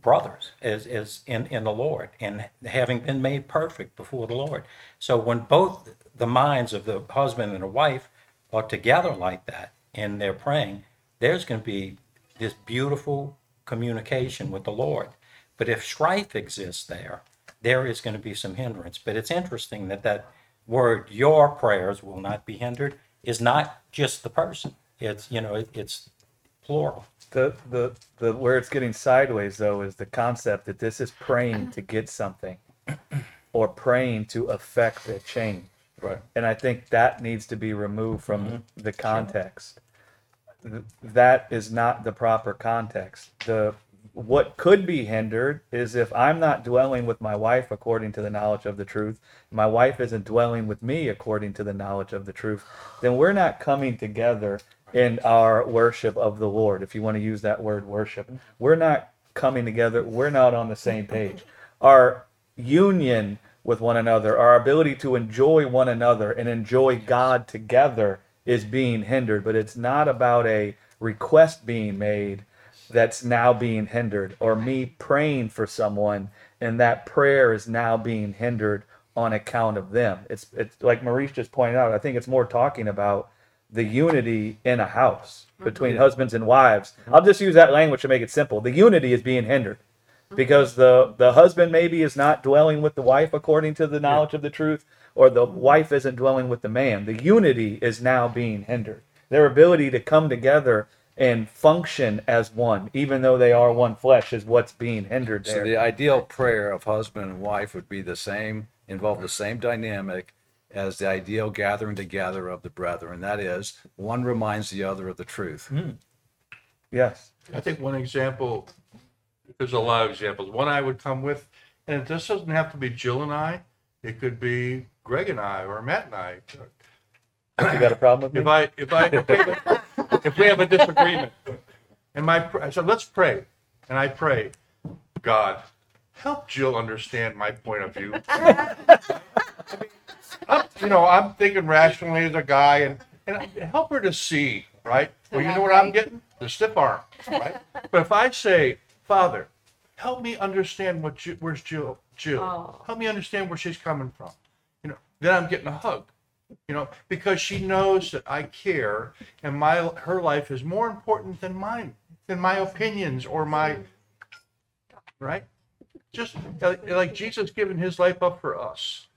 brothers as, as in, in the Lord and having been made perfect before the Lord. So when both the minds of the husband and the wife are together like that and they're praying, there's going to be this beautiful communication with the Lord. But if strife exists there, there is going to be some hindrance. But it's interesting that that word, your prayers will not be hindered, is not just the person. It's, you know, it, it's plural. The, the, the, where it's getting sideways though is the concept that this is praying to get something or praying to affect a change. Right. And I think that needs to be removed from mm-hmm. the context. Th- That is not the proper context. The, what could be hindered is if I'm not dwelling with my wife according to the knowledge of the truth, my wife isn't dwelling with me according to the knowledge of the truth, then we're not coming together in our worship of the Lord, if you want to use that word worship. Mm-hmm. We're not coming together, we're not on the same page. Our union with one another, our ability to enjoy one another and enjoy God together is being hindered, but it's not about a request being made that's now being hindered or me praying for someone and that prayer is now being hindered on account of them. It's it's like Maurice just pointed out, I think it's more talking about the unity in a house mm-hmm. between husbands and wives. I'll just use that language to make it simple. The unity is being hindered because the the husband maybe is not dwelling with the wife according to the knowledge of the truth or the wife isn't dwelling with the man. The unity is now being hindered. Their ability to come together and function as one even though they are one flesh is what's being hindered So the ideal prayer of husband and wife would be the same, involve the same dynamic as the ideal gathering together of the brethren. That is, one reminds the other of the truth. Hmm. yes. I think one example, there's a lot of examples. One I would come with, and this doesn't have to be Jill and I. It could be Greg and I or Matt and I. you got a problem with If me I, if I, if we have a- if we have a disagreement, and my, pr- I said, let's pray. And I pray, God, help Jill understand my point of view. I'm, you know, I'm thinking rationally as a guy and, and help her to see right? Well, you know what I'm getting? The stiff arm, right? But if I say, Father, help me understand what Jill, where's Jill, Jill, Oh. help me understand where she's coming from, you know, then I'm getting a hug, you know, because she knows that I care and my her life is more important than mine, than my opinions or my, right? Just like, like Jesus giving his life up for us.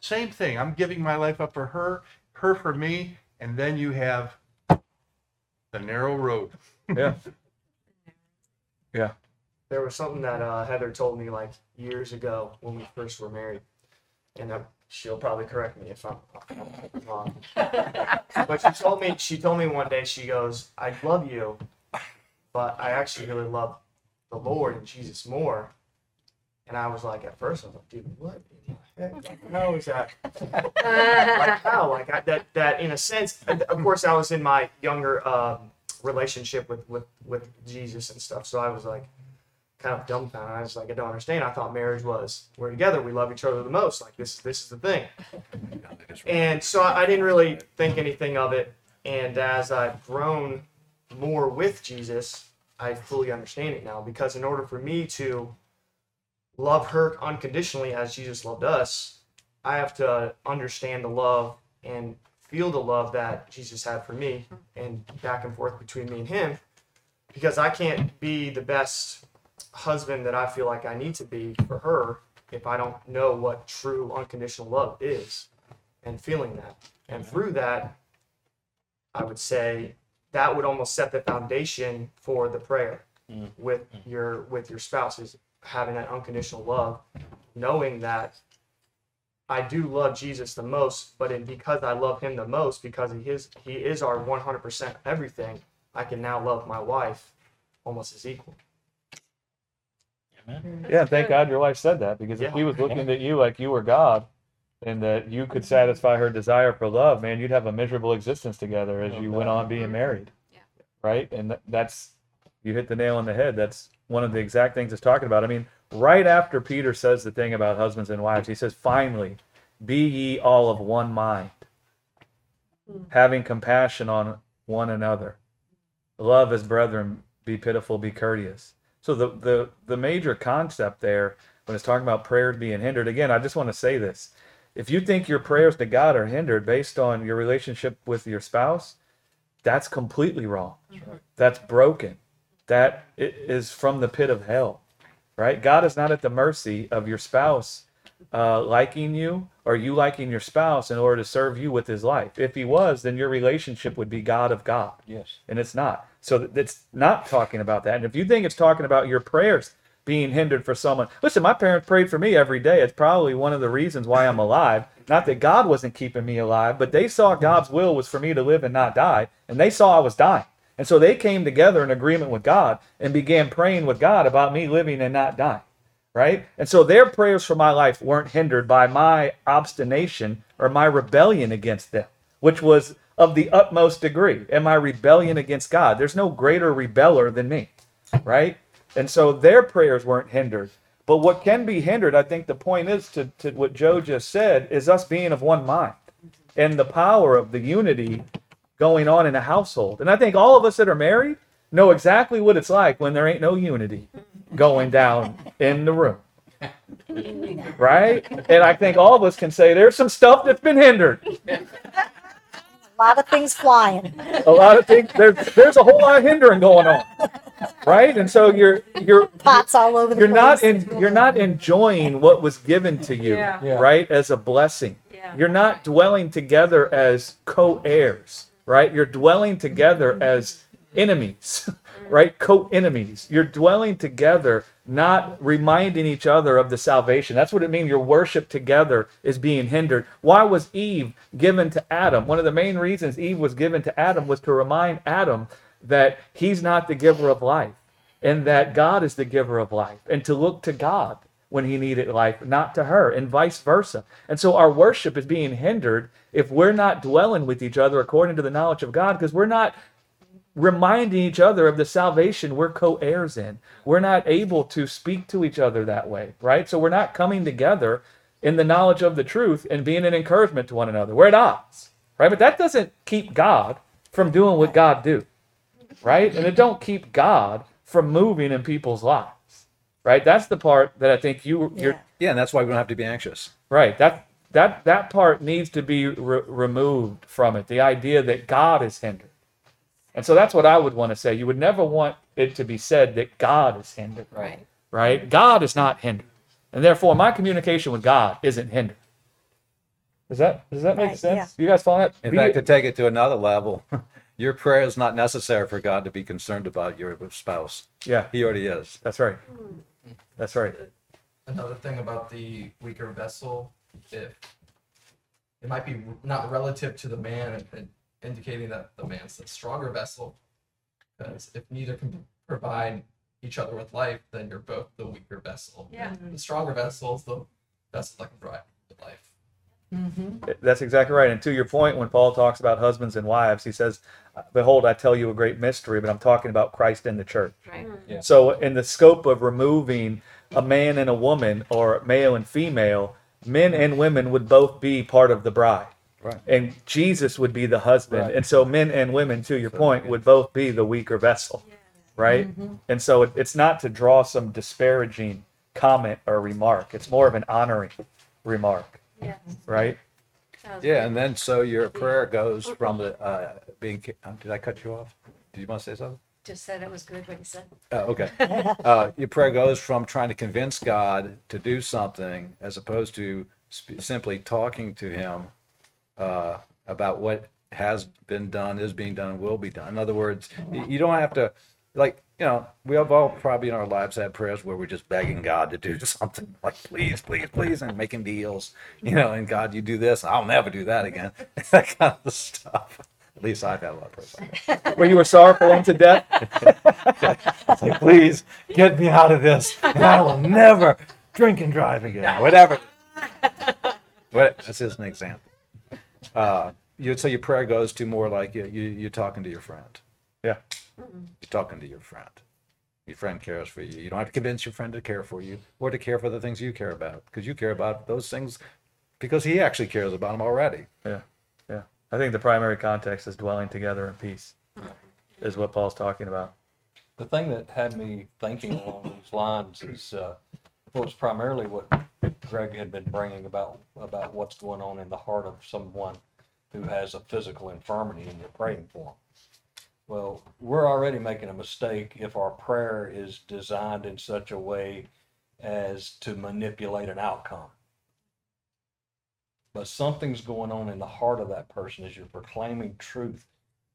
Same thing. I'm giving my life up for her, her for me, and then you have the narrow road. Yeah. *laughs* Yeah. There was something that uh, Heather told me like years ago when we first were married, and uh, she'll probably correct me if I'm wrong. but she told me she told me one day she goes, "I love you, but I actually really love the Lord and Jesus more." And I was like, at first, I was like, "Dude, what? in the? Like, How is that? like how? Like I, that? That in a sense, of course, I was in my younger um, relationship with with with Jesus and stuff, so I was like kind of dumbfounded. I was like, I don't understand. I thought marriage was we're together, we love each other the most. Like this, this is the thing. And so I, I didn't really think anything of it. And as I've grown more with Jesus, I fully understand it now. Because in order for me to love her unconditionally as Jesus loved us, I have to understand the love and feel the love that Jesus had for me, and back and forth between me and him. Because I can't be the best husband that I feel like I need to be for her if I don't know what true unconditional love is and feeling that. And mm-hmm. through that, I would say that would almost set the foundation for the prayer mm. with mm. your with your spouse is having that unconditional love, knowing that I do love Jesus the most, but in, because I love him the most, because he is he is our 100% everything, I can now love my wife almost as equal. Yeah, thank God your wife said that because if Yeah. he was looking at you like you were God and that you could satisfy her desire for love, man, you'd have a miserable existence together as oh, you went on being married. Yeah. Right? And th- that's, you hit the nail on the head. That's one of the exact things it's talking about. I mean, right after Peter says the thing about husbands and wives, he says, finally, be ye all of one mind, having compassion on one another. Love as brethren, be pitiful, be courteous. So the, the the major concept there when it's talking about prayers being hindered, again, I just want to say this. If you think your prayers to God are hindered based on your relationship with your spouse, that's completely wrong. That's broken. that's i- is from the pit of hell. Right? God is not at the mercy of your spouse uh, liking you or you liking your spouse in order to serve you with his life. If he was, then your relationship would be God of God Yes. and it's not. So it's not talking about that. And if you think it's talking about your prayers being hindered for someone, listen, my parents prayed for me every day. It's probably one of the reasons why I'm alive. Not that God wasn't keeping me alive, but they saw God's will was for me to live and not die, and they saw I was dying. And so they came together in agreement with God and began praying with God about me living and not dying. Right? And so their prayers for my life weren't hindered by my obstination or my rebellion against them, which was of the utmost degree, and my rebellion against God. There's no greater rebeller than me, right? And so their prayers weren't hindered. But what can be hindered, I think the point is to, to what Joe just said, is us being of one mind and the power of the unity going on in a household. And I think all of us that are married know exactly what it's like when there ain't no unity going down in the room. Right? And I think all of us can say there's some stuff that's been hindered. A lot of things flying. A lot of things there's there's a whole lot of hindering going on. Right? And so you're you're Pots all over the you're not in you're not enjoying what was given to you, Yeah. Yeah. right? As a blessing. Yeah. You're not dwelling together as co-heirs, right? You're dwelling together as enemies, *laughs* right? Co-enemies. You're dwelling together, not reminding each other of the salvation. That's what it means. Your worship together is being hindered. Why was Eve given to Adam? One of the main reasons Eve was given to Adam was to remind Adam that he's not the giver of life and that God is the giver of life and to look to God when he needed life, not to her, and vice versa. And so our worship is being hindered if we're not dwelling with each other according to the knowledge of God because we're not reminding each other of the salvation we're co-heirs in. We're not able to speak to each other that way, right? So we're not coming together in the knowledge of the truth and being an encouragement to one another. We're at odds, right? But that doesn't keep God from doing what God do, right? And it don't keep God from moving in people's lives, right? That's the part that I think you you're Yeah. Yeah, and that's why we don't have to be anxious. right. That that that part needs to be re- removed from it. The idea that God is hindered, and so that's what I would want to say. You would never want it to be said that God is hindered, Right. right? God is not hindered, and therefore my communication with God isn't hindered. Does that does that make Right, sense? You guys follow that? In Be- fact, to take it to another level, *laughs* your prayer is not necessary for God to be concerned about your spouse. yeah, He already is. that's right. That's right. another thing about the weaker vessel, if it might be not relative to the man, and- and indicating that the man's the stronger vessel. Because if neither can provide each other with life, then you're both the weaker vessel. Yeah. The stronger vessel is the vessel that can provide with life. Mm-hmm. Eh, that's exactly right. And to your point, when Paul talks about husbands and wives, he says, Behold, I tell you a great mystery, but I'm talking about Christ in the church. Right. Mm. Yeah. So, in the scope of removing a man and a woman, or male and female, men and women would both be part of the bride. Right. And Jesus would be the husband. Right. And so, men and women, to your point, would both be the weaker vessel. Right? And so, it, it's not to draw some disparaging comment or remark, it's more of an honoring remark. Yeah. Right? Yeah, and then so your prayer goes from the uh, being. uh, Did I cut you off? Did you want to say something? Just said it was good what you said. Oh, okay. *laughs* Uh, your prayer goes from trying to convince God to do something as opposed to sp- simply talking to Him uh, about what has been done, is being done, and will be done. In other words, y- you don't have to, like, you know, we have all probably in our lives had prayers where we're just begging God to do *laughs* something, like, please, please, please, and making deals, you know, and God, you do this, I'll never do that again. *laughs* that kind of stuff. At least I've had a lot of prayers *laughs* like that. Where you were sorrowful unto death? It's like, please get me out of this, and I will never drink and drive again. Whatever. What? That's just an example. Uh, you so your prayer goes to more like you, you you're talking to your friend. Yeah. You're talking to your friend. Your friend cares for you. You don't have to convince your friend to care for you or to care for the things you care about because you care about those things because he actually cares about them already. Yeah, yeah. I think the primary context is dwelling together in peace, is what Paul's talking about. The thing that had me thinking along these lines is, uh, was primarily what Greg had been bringing about, about what's going on in the heart of someone who has a physical infirmity and you're praying for them. Well, we're already making a mistake if our prayer is designed in such a way as to manipulate an outcome. But something's going on in the heart of that person as you're proclaiming truth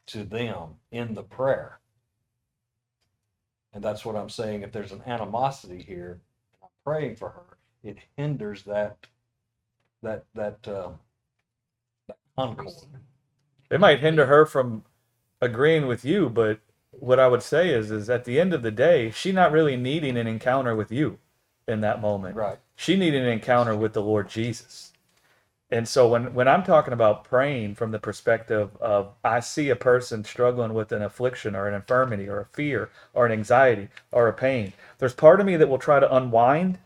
to them in the prayer. And that's what I'm saying. If there's an animosity here, I'm praying for her. It hinders that that that um, that concord. It might hinder her from agreeing with you, but what I would say is, is at the end of the day, she not really needing an encounter with you in that moment. Right. She needed an encounter with the Lord Jesus. And so when, when I'm talking about praying from the perspective of I see a person struggling with an affliction or an infirmity or a fear or an anxiety or a pain, there's part of me that will try to unwind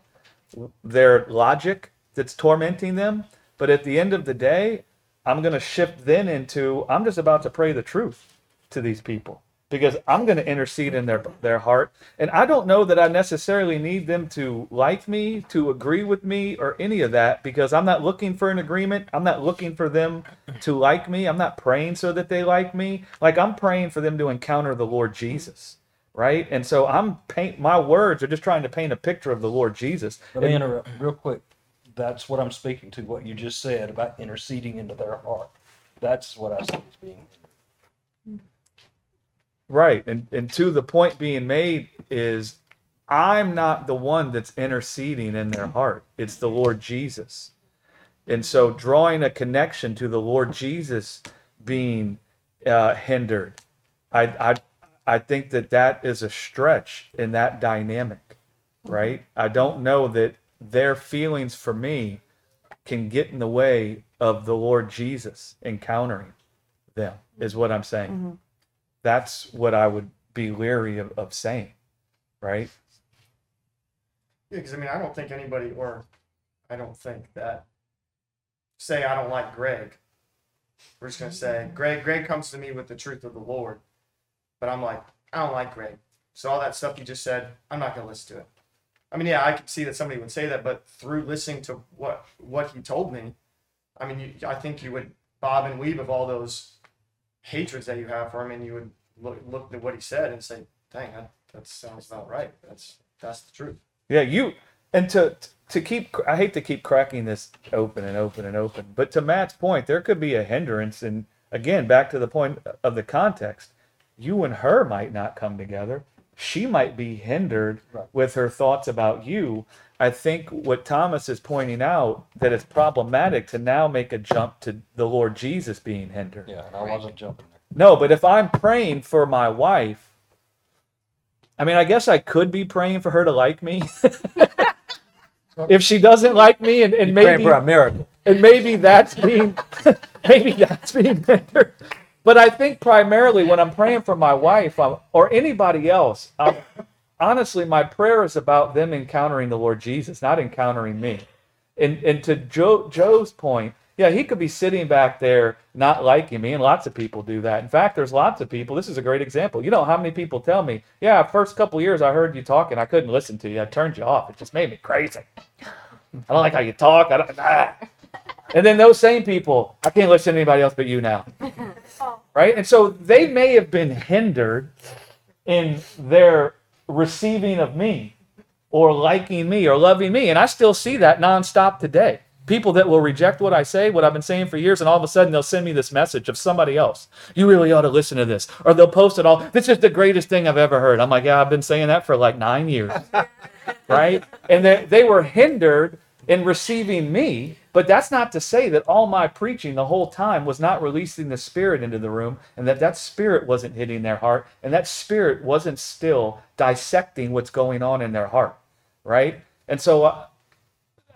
their logic that's tormenting them. But at the end of the day, I'm going to shift then into I'm just about to pray the truth to these people because I'm going to intercede in their their heart. And I don't know that I necessarily need them to like me, to agree with me, or any of that because I'm not looking for an agreement. I'm not looking for them to like me. I'm not praying so that they like me. Like I'm praying for them to encounter the Lord Jesus. Right. And so I'm paint my words are just trying to paint a picture of the Lord Jesus. Let me interrupt real quick. That's what I'm speaking to. What you just said about interceding into their heart. That's what I see as being. Right. And and to the point being made is I'm not the one that's interceding in their heart. It's the Lord Jesus. And so drawing a connection to the Lord Jesus being uh, hindered, I, I I think that that is a stretch in that dynamic, mm-hmm. right? I don't know that their feelings for me can get in the way of the Lord Jesus encountering them, is what I'm saying mm-hmm. that's what I would be leery of, of saying, right? Yeah, because I mean, I don't think anybody, or I don't think that, say I don't like Greg, we're just gonna say mm-hmm. Greg. Greg comes to me with the truth of the Lord, but I'm like, I don't like Greg. So all that stuff you just said, I'm not gonna listen to it. I mean, yeah, I could see that somebody would say that, but through listening to what what he told me, I mean, you, I think you would bob and weave of all those hatreds that you have for him, and you would look look at what he said and say, "Dang, that, that sounds about right. That's that's the truth." Yeah, you and to to keep I hate to keep cracking this open and open and open, but to Matt's point, there could be a hindrance and again back to the point of the context. You and her might not come together. She might be hindered with her thoughts about you. I think what Thomas is pointing out that it's problematic to now make a jump to the Lord Jesus being hindered. Yeah, and I wasn't jumping there. No, but if I'm praying for my wife, I mean, I guess I could be praying for her to like me. *laughs* if she doesn't like me, and, and maybe for a miracle. and maybe that's being *laughs* maybe that's being hindered. But I think primarily when I'm praying for my wife um, or anybody else, um, honestly, my prayer is about them encountering the Lord Jesus, not encountering me. And and to Joe Joe's point, yeah, he could be sitting back there not liking me, and lots of people do that. In fact, there's lots of people. This is a great example. You know how many people tell me, "Yeah, first couple years I heard you talking, I couldn't listen to you. I turned you off. It just made me crazy. I don't like how you talk. I don't." Ah. And then those same people, I can't listen to anybody else but you now. *laughs* Right? And so they may have been hindered in their receiving of me or liking me or loving me. And I still see that nonstop today. People that will reject what I say, what I've been saying for years, and all of a sudden they'll send me this message of somebody else. You really ought to listen to this. Or they'll post it all. This is the greatest thing I've ever heard. I'm like, yeah, I've been saying that for like nine years. *laughs* right? And they, they were hindered in receiving me, but that's not to say that all my preaching the whole time was not releasing the Spirit into the room and that that Spirit wasn't hitting their heart and that Spirit wasn't still dissecting what's going on in their heart, right? And so uh,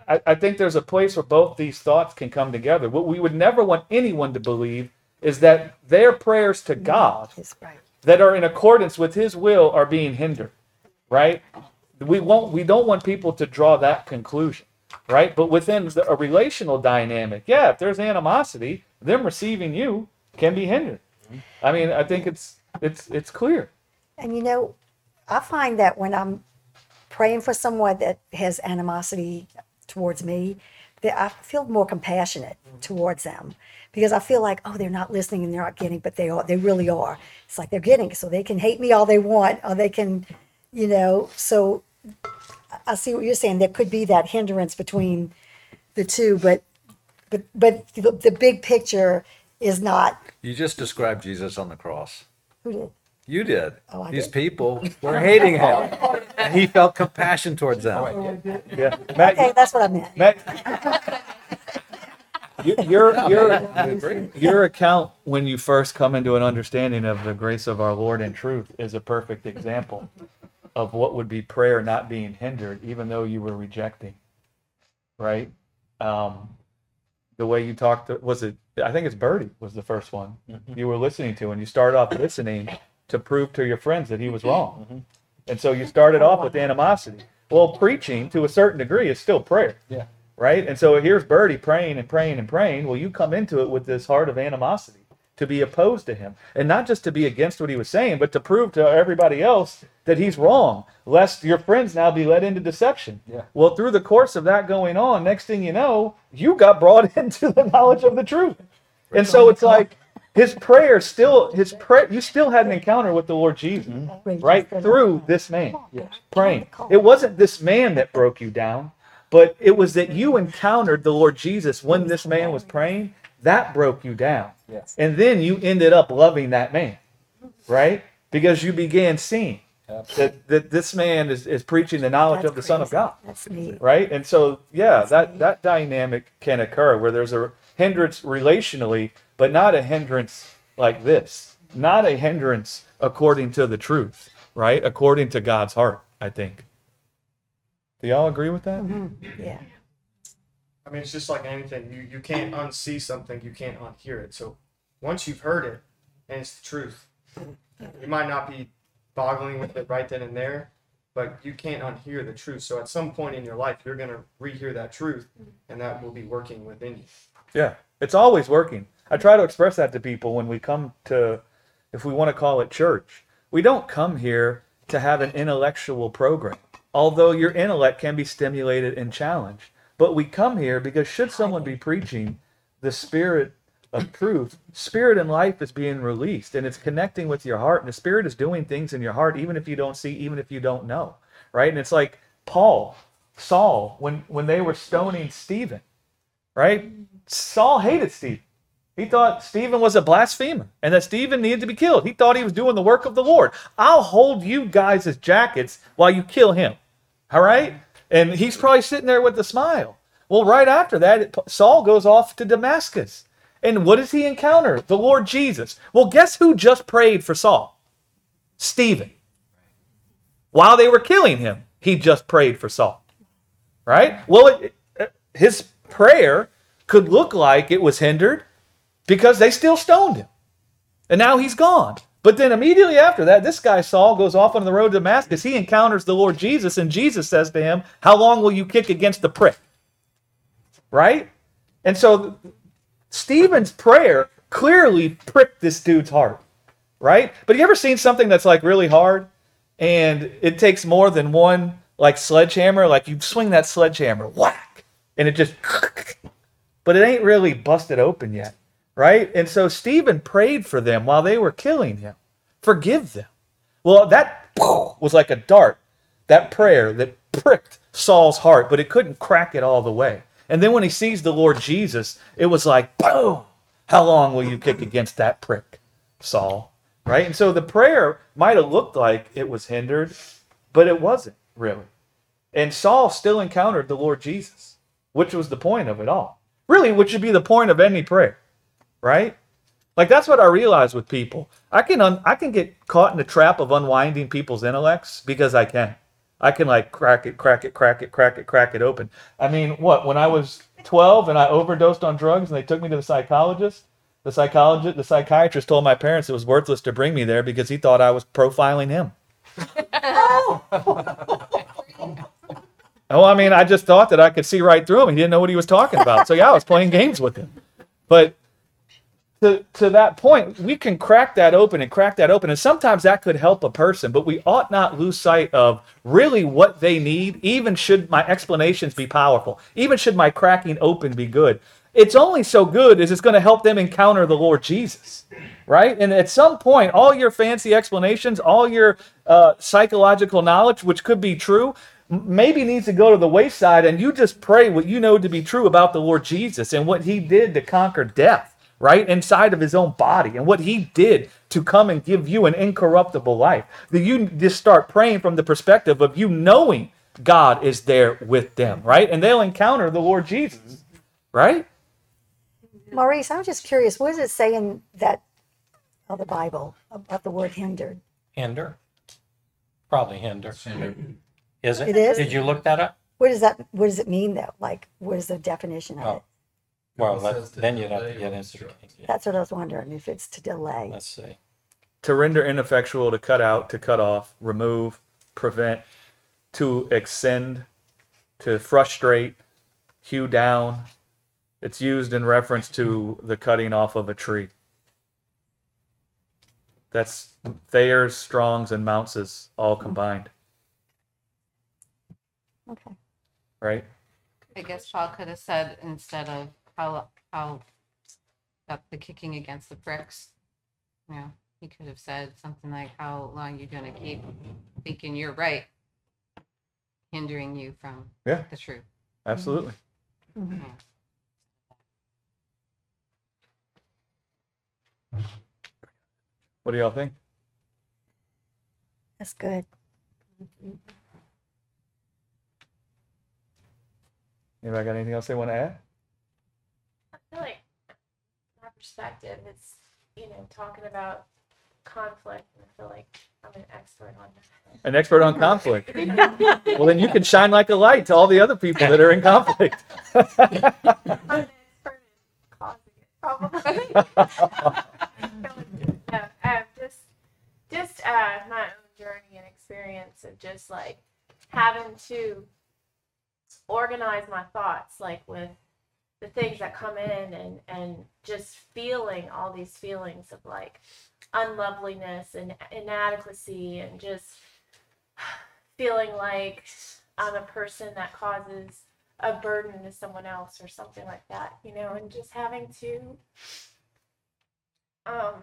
I, I think there's a place where both these thoughts can come together. What we would never want anyone to believe is that their prayers to God that are in accordance with his will are being hindered right we won't we don't want people to draw that conclusion right but within the, a relational dynamic yeah if there's animosity them receiving you can be hindered mm-hmm. i mean i think it's it's it's clear And you know, I find that when I'm praying for someone that has animosity towards me, that I feel more compassionate mm-hmm. towards them because I feel like, oh, they're not listening and they're not getting, but they are. They really are. It's like they're getting, so they can hate me all they want, or they can, you know. So I see what you're saying. There could be that hindrance between the two, but but but the, the big picture is not. You just described Jesus on the cross. Who did? You did. Oh, I These did? people were hating him. *laughs* And he felt compassion towards them. Oh, yeah matt, Okay, that's what I meant. matt *laughs* you- your your your account when you first come into an understanding of the grace of our lord and truth is a perfect example of what would be prayer not being hindered even though you were rejecting right? Um the way you talked to, was it i think it's birdie was the first one you were listening to and you started off listening to prove to your friends that he was wrong. And so you started off with animosity. Well preaching to a certain degree is still prayer Yeah. right? And so here's birdie praying and praying and praying. Well you come into it with this heart of animosity to be opposed to him. And not just to be against what he was saying but to prove to everybody else that he's wrong lest your friends now be led into deception. Yeah. well through the course of that going on next thing you know you got brought *laughs* into the knowledge of the truth. And so it's like his prayer still his prayer you still had an encounter with the lord jesus mm-hmm. right through this man praying. It wasn't this man that broke you down but it was that you encountered the lord jesus when this man was praying that broke you down Yes. and then you ended up loving that man right because you began seeing that, that this man is, is preaching the knowledge That's of the son of god That's neat. right? And so, yeah, that that dynamic can occur where there's a hindrance relationally, but not a hindrance like this. Not a hindrance according to the truth, right? According to God's heart, I think. Do y'all agree with that? Mm-hmm. Yeah. I mean, it's just like anything. You you can't unsee something. You can't unhear it. So once you've heard it, and it's the truth, you might not be boggling with it right then and there, but you can't unhear the truth. So at some point in your life, you're gonna rehear that truth, and that will be working within you. Yeah, it's always working. I try to express that to people when we come to, if we want to call it church. We don't come here to have an intellectual program, although your intellect can be stimulated and challenged. But we come here because should someone be preaching the spirit of truth, spirit and life is being released and it's connecting with your heart, and the spirit is doing things in your heart, even if you don't see, even if you don't know. Right? And it's like Paul, Saul, when when they were stoning Stephen, right? Saul hated Stephen. He thought Stephen was a blasphemer and that Stephen needed to be killed. He thought he was doing the work of the Lord. I'll hold you guys as jackets while you kill him. All right? And he's probably sitting there with a smile. Well, right after that, Saul goes off to Damascus. And what does he encounter? The Lord Jesus. Well, guess who just prayed for Saul? Stephen. While they were killing him, he just prayed for Saul. Right? Well, it, it, his prayer could look like it was hindered because they still stoned him. And now he's gone. But then immediately after that, this guy Saul goes off on the road to Damascus. He encounters the Lord Jesus, and Jesus says to him, How long will you kick against the prick? Right? And so Stephen's prayer clearly pricked this dude's heart. Right? But you ever seen something that's like really hard and it takes more than one like sledgehammer? Like you swing that sledgehammer, whack, and it just, *laughs* but it ain't really busted open yet right? And so Stephen prayed for them while they were killing him. Forgive them. Well, that was like a dart, that prayer that pricked Saul's heart, but it couldn't crack it all the way. And then when he sees the Lord Jesus, it was like, boom, how long will you kick against that prick, Saul? Right? And so the prayer might have looked like it was hindered, but it wasn't really. And Saul still encountered the Lord Jesus, which was the point of it all. Really, which should be the point of any prayer right? Like that's what I realize with people. I can un- I can get caught in the trap of unwinding people's intellects because I can. I can like crack it, crack it, crack it, crack it, crack it open. I mean, what? When I was 12 and I overdosed on drugs and they took me to the psychologist, the psychologist, the psychiatrist told my parents it was worthless to bring me there because he thought I was profiling him. oh, I mean, I just thought that I could see right through him. He didn't know what he was talking about. So yeah, I was playing games with him. But to, to that point, we can crack that open and crack that open. And sometimes that could help a person, but we ought not lose sight of really what they need, even should my explanations be powerful, even should my cracking open be good. It's only so good as it's going to help them encounter the Lord Jesus, right? And at some point, all your fancy explanations, all your uh, psychological knowledge, which could be true, maybe needs to go to the wayside and you just pray what you know to be true about the Lord Jesus and what he did to conquer death right? Inside of his own body and what he did to come and give you an incorruptible life. That you just start praying from the perspective of you knowing God is there with them, right? And they'll encounter the Lord Jesus, right? Maurice, I'm just curious, what does it say in that the Bible about the word hindered? Hinder? Probably hinder. Is it? It is? Did you look that up? What does that, what does it mean though? Like, what is the definition of Oh, it? Well, It let- to then you'd have to delay get or into. obstruct. That's what I was wondering, if it's to delay. Let's see. To render ineffectual, to cut out, to cut off, remove, prevent, to extend, to frustrate, hew down. It's used in reference to the cutting off of a tree. That's Thayer's, Strong's, and Mounce's all mm-hmm. combined, Okay. right? I guess Paul could have said instead of how how that the kicking against the pricks, you know, he could have said something like, "How long you gonna keep thinking you're right, hindering you from Yeah. the truth?" Absolutely. Mhm. Yeah. What do y'all think? That's good. Anybody got anything else they want to add? I feel like my perspective is, you know, talking about conflict, and I feel like I'm an expert on that. An expert on conflict. *laughs* Well, then you can shine like a light to all the other people that are in conflict. *laughs* I'm an expert in causing it, *laughs* probably. no, um, just, just uh, my own journey and experience of just like having to organize my thoughts, like with the things that come in and and just feeling all these feelings of like unloveliness and inadequacy and just feeling like I'm a person that causes a burden to someone else or something like that, you know, and just having to um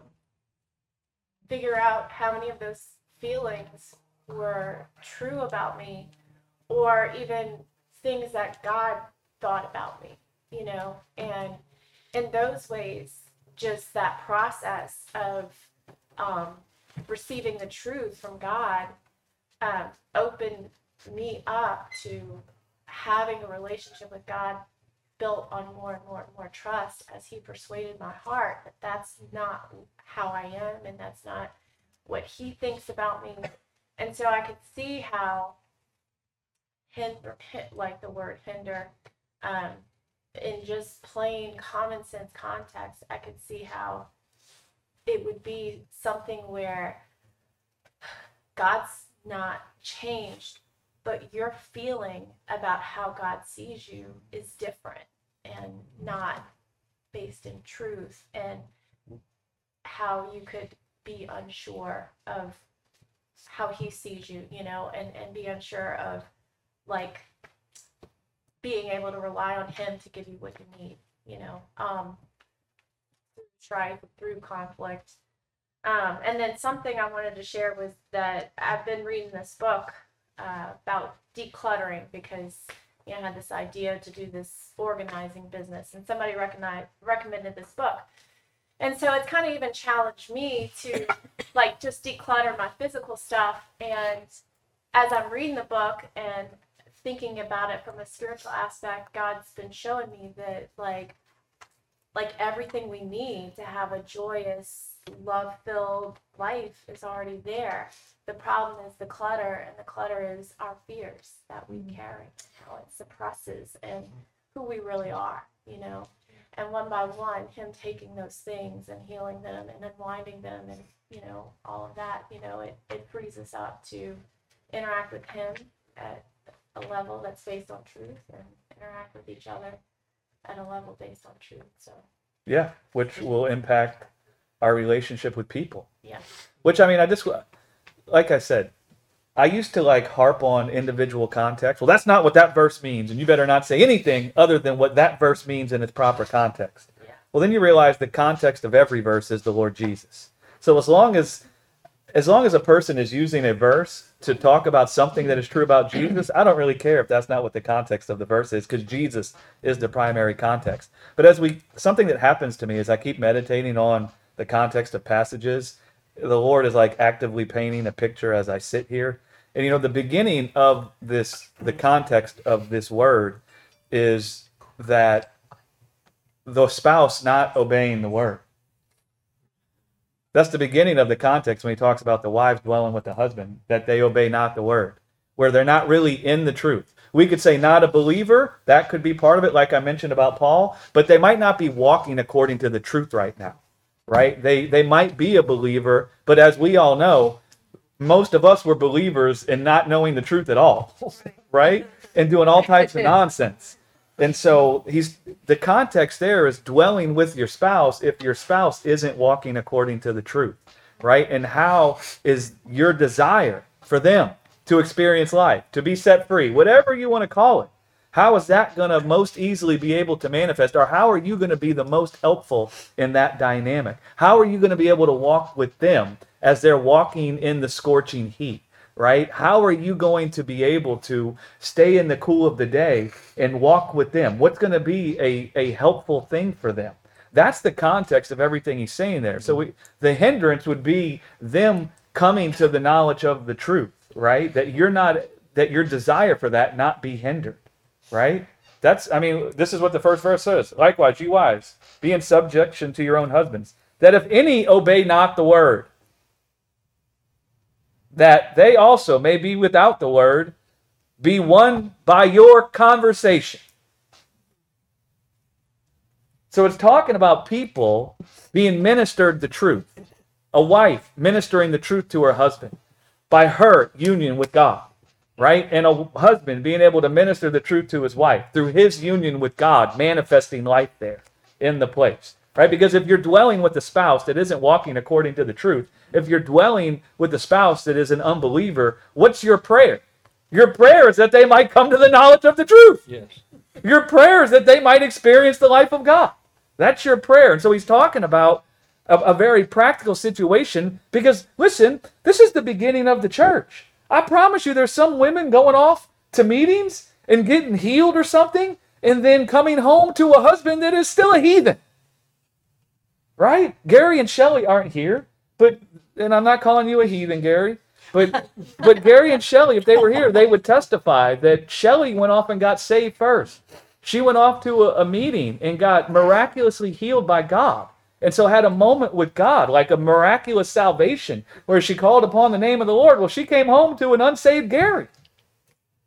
figure out how many of those feelings were true about me or even things that God thought about me, you know, and in those ways, just that process of um, receiving the truth from God um, opened me up to having a relationship with God built on more and more and more trust as He persuaded my heart that that's not how I am and that's not what He thinks about me. And so I could see how hinder, like the word hinder, um, in just plain common sense context, I could see how it would be something where God's not changed, but your feeling about how God sees you is different and not based in truth, and how you could be unsure of how He sees you, you know, and, and be unsure of like being able to rely on him to give you what you need you know um strife through conflict. Um and then something i wanted to share was that i've been reading this book uh, about decluttering because you know, I had this idea to do this organizing business and somebody recognized, recommended this book. And so it's kind of even challenged me to like just declutter my physical stuff. And as i'm reading the book and thinking about it from a spiritual aspect, God's been showing me that like like everything we need to have a joyous, love-filled life is already there. The problem is the clutter, and the clutter is our fears that we mm. carry, how it suppresses and who we really are, you know. And one by one, him taking those things and healing them and unwinding them and you know, all of that, you know, it, it frees us up to interact with him at a level that's based on truth and interact with each other at a level based on truth. So Yeah, which will impact our relationship with people. yeah, Which I mean, I just like I said, I used to like harp on individual context. Well, that's not what that verse means, and you better not say anything other than what that verse means in its proper context. Yeah. Well, then you realize the context of every verse is the Lord Jesus. So as long as as long as a person is using a verse to talk about something that is true about Jesus, I don't really care if that's not what the context of the verse is because Jesus is the primary context. But as we something that happens to me is I keep meditating on the context of passages. The Lord is like actively painting a picture as I sit here. And you know, the beginning of this the context of this word is that the spouse not obeying the word. That's the beginning of the context when he talks about the wives dwelling with the husband, that they obey not the word, where they're not really in the truth. We could say not a believer, that could be part of it, like I mentioned about Paul, but they might not be walking according to the truth right now, right? They, they might be a believer, but as we all know, most of us were believers in not knowing the truth at all, *laughs* right? And doing all types of *laughs* nonsense. And so he's the context there is dwelling with your spouse if your spouse isn't walking according to the truth, right? And how is your desire for them to experience life, to be set free, whatever you want to call it? How is that going to most easily be able to manifest, or how are you going to be the most helpful in that dynamic? How are you going to be able to walk with them as they're walking in the scorching heat? Right? How are you going to be able to stay in the cool of the day and walk with them? What's going to be a, a helpful thing for them? That's the context of everything he's saying there. So we, the hindrance would be them coming to the knowledge of the truth, right? That you're not, that your desire for that not be hindered, right? That's, I mean, this is what the first verse says. Likewise, you wives, be in subjection to your own husbands, that if any obey not the word, that they also may be without the word, be won by your conversation. So it's talking about people being ministered the truth. A wife ministering the truth to her husband by her union with God. right? And a husband being able to minister the truth to his wife through his union with God, manifesting life there in the place, right? Because if you're dwelling with a spouse that isn't walking according to the truth, if you're dwelling with a spouse that is an unbeliever, what's your prayer? Your prayer is that they might come to the knowledge of the truth. Yes. Your prayer is that they might experience the life of God. That's your prayer. And so he's talking about a, a very practical situation because, listen, this is the beginning of the church. I promise you, there's some women going off to meetings and getting healed or something and then coming home to a husband that is still a heathen. Right? Gary and Shelley aren't here, but, and I'm not calling you a heathen, Gary. But but Gary and Shelley, if they were here, they would testify that Shelley went off and got saved first. She went off to a, a meeting and got miraculously healed by God. And so had a moment with God, like a miraculous salvation, where she called upon the name of the Lord. Well, she came home to an unsaved Gary.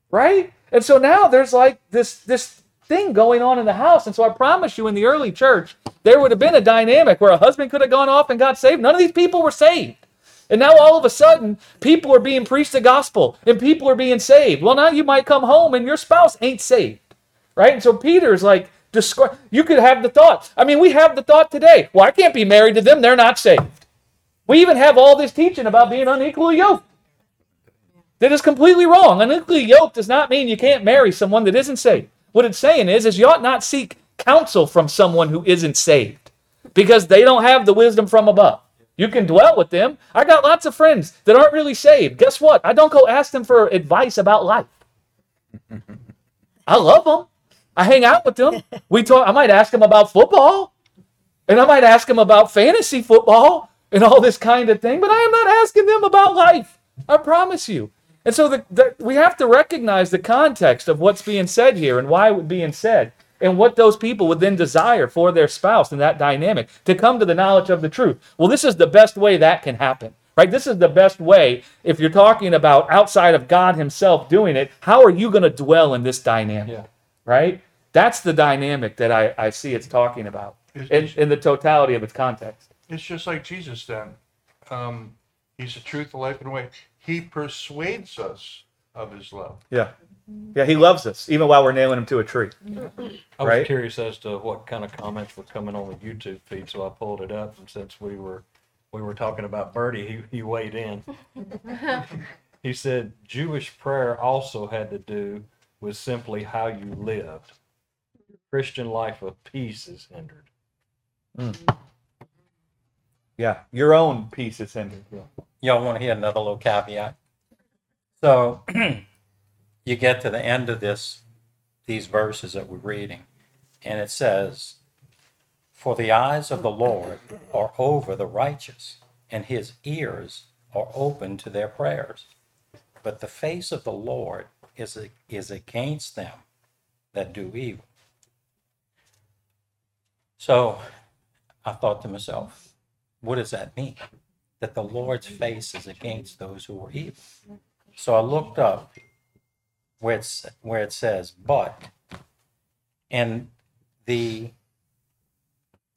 Right? And so now there's like this this thing going on in the house. And so I promise you in the early church, there would have been a dynamic where a husband could have gone off and got saved. None of these people were saved. And now all of a sudden, people are being preached the gospel and people are being saved. Well, now you might come home and your spouse ain't saved. Right? And so Peter's like, describe you could have the thought. I mean, we have the thought today. Well, I can't be married to them, they're not saved. We even have all this teaching about being unequally yoked. That is completely wrong. Unequally yoked does not mean you can't marry someone that isn't saved. What it's saying is, is you ought not seek counsel from someone who isn't saved because they don't have the wisdom from above. You can dwell with them. I got lots of friends that aren't really saved. Guess what? I don't go ask them for advice about life. I love them. I hang out with them. *laughs* We talk. I might ask them about football, and I might ask them about fantasy football and all this kind of thing. But I am not asking them about life. I promise you. And so the, the, we have to recognize the context of what's being said here and why it's being said and what those people would then desire for their spouse in that dynamic to come to the knowledge of the truth. Well, this is the best way that can happen, right? This is the best way if you're talking about outside of God Himself doing it. How are you going to dwell in this dynamic, Yeah. right? That's the dynamic that I, I see it's talking about in, in the totality of its context. It's just like Jesus then. Um, he's the truth, the life, and the way. He persuades us of his love. Yeah. Yeah, He loves us even while we're nailing Him to a tree. I was Right? curious as to what kind of comments were coming on the YouTube feed, so I pulled it up, and since we were we were talking about Birdie, he, he weighed in. *laughs* He said Jewish prayer also had to do with simply how you lived. Christian life of peace is hindered. Mm. Yeah, your own peace is hindered. Yeah. Y'all want to hear another little caveat? So *clears throat* you get to the end of this, these verses that we're reading, and it says, For the eyes of the Lord are over the righteous, and his ears are open to their prayers. But the face of the Lord is, is against them that do evil. So I thought to myself, what does that mean? That the Lord's face is against those who are evil. So I looked up where it's where it says but and the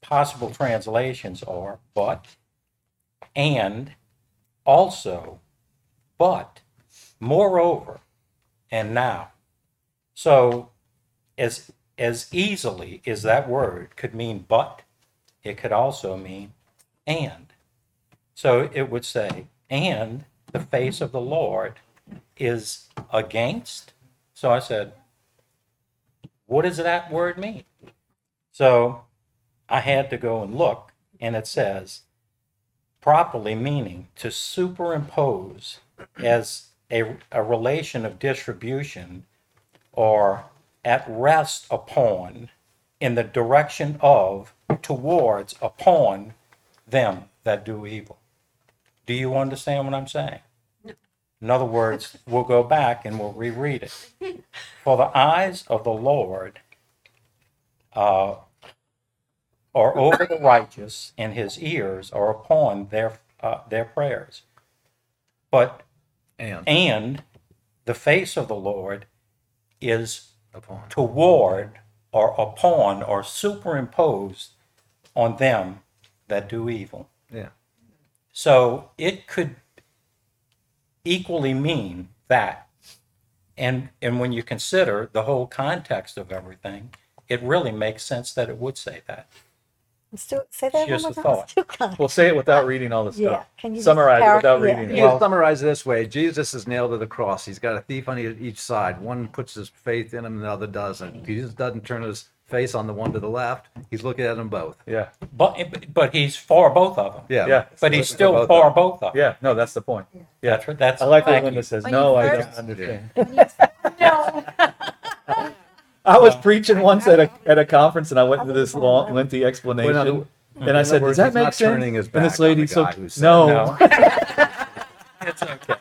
possible translations are but and also but moreover and now. So as as easily as that word could mean but it could also mean and. So it would say and the face of the lord is against? So i said what does that word mean? So i had to go and look and it says properly meaning to superimpose as a, a relation of distribution or at rest upon in the direction of towards upon them that do evil. Do you understand what i'm saying in other words we'll go back and we'll reread it for the eyes of the lord uh, are over the righteous, and his ears are upon their uh, their prayers. But And and the face of the Lord is upon. toward or upon or superimposed on them that do evil. Yeah. So it could equally mean that And, and when you consider the whole context of everything, it really makes sense that it would say that. Let's do, say that one Just more time. thought. Let's do kind. Well, say it without reading all the Yeah, stuff. can you just Summarize it par- without yeah. reading You it. can summarize it this way Jesus is nailed to the cross. He's got a thief on e- each side. One puts his faith in him, the other doesn't. Jesus doesn't turn his face on the one to the left. He's looking at them both. Yeah. But, but he's for both of them. Yeah. Yeah. But he's still both for of both of them. Yeah. No, that's the point. Yeah. That's, what- that's. I like when thank Linda you. says, When "No, you I don't understand." *laughs* No. I was preaching once at a at a conference, and I went into this long, lengthy explanation, Well, in other- and in I said, words, "Does that he's make not sense?" turning his and back this on the lady, so guy who said no, No. *laughs* It's okay.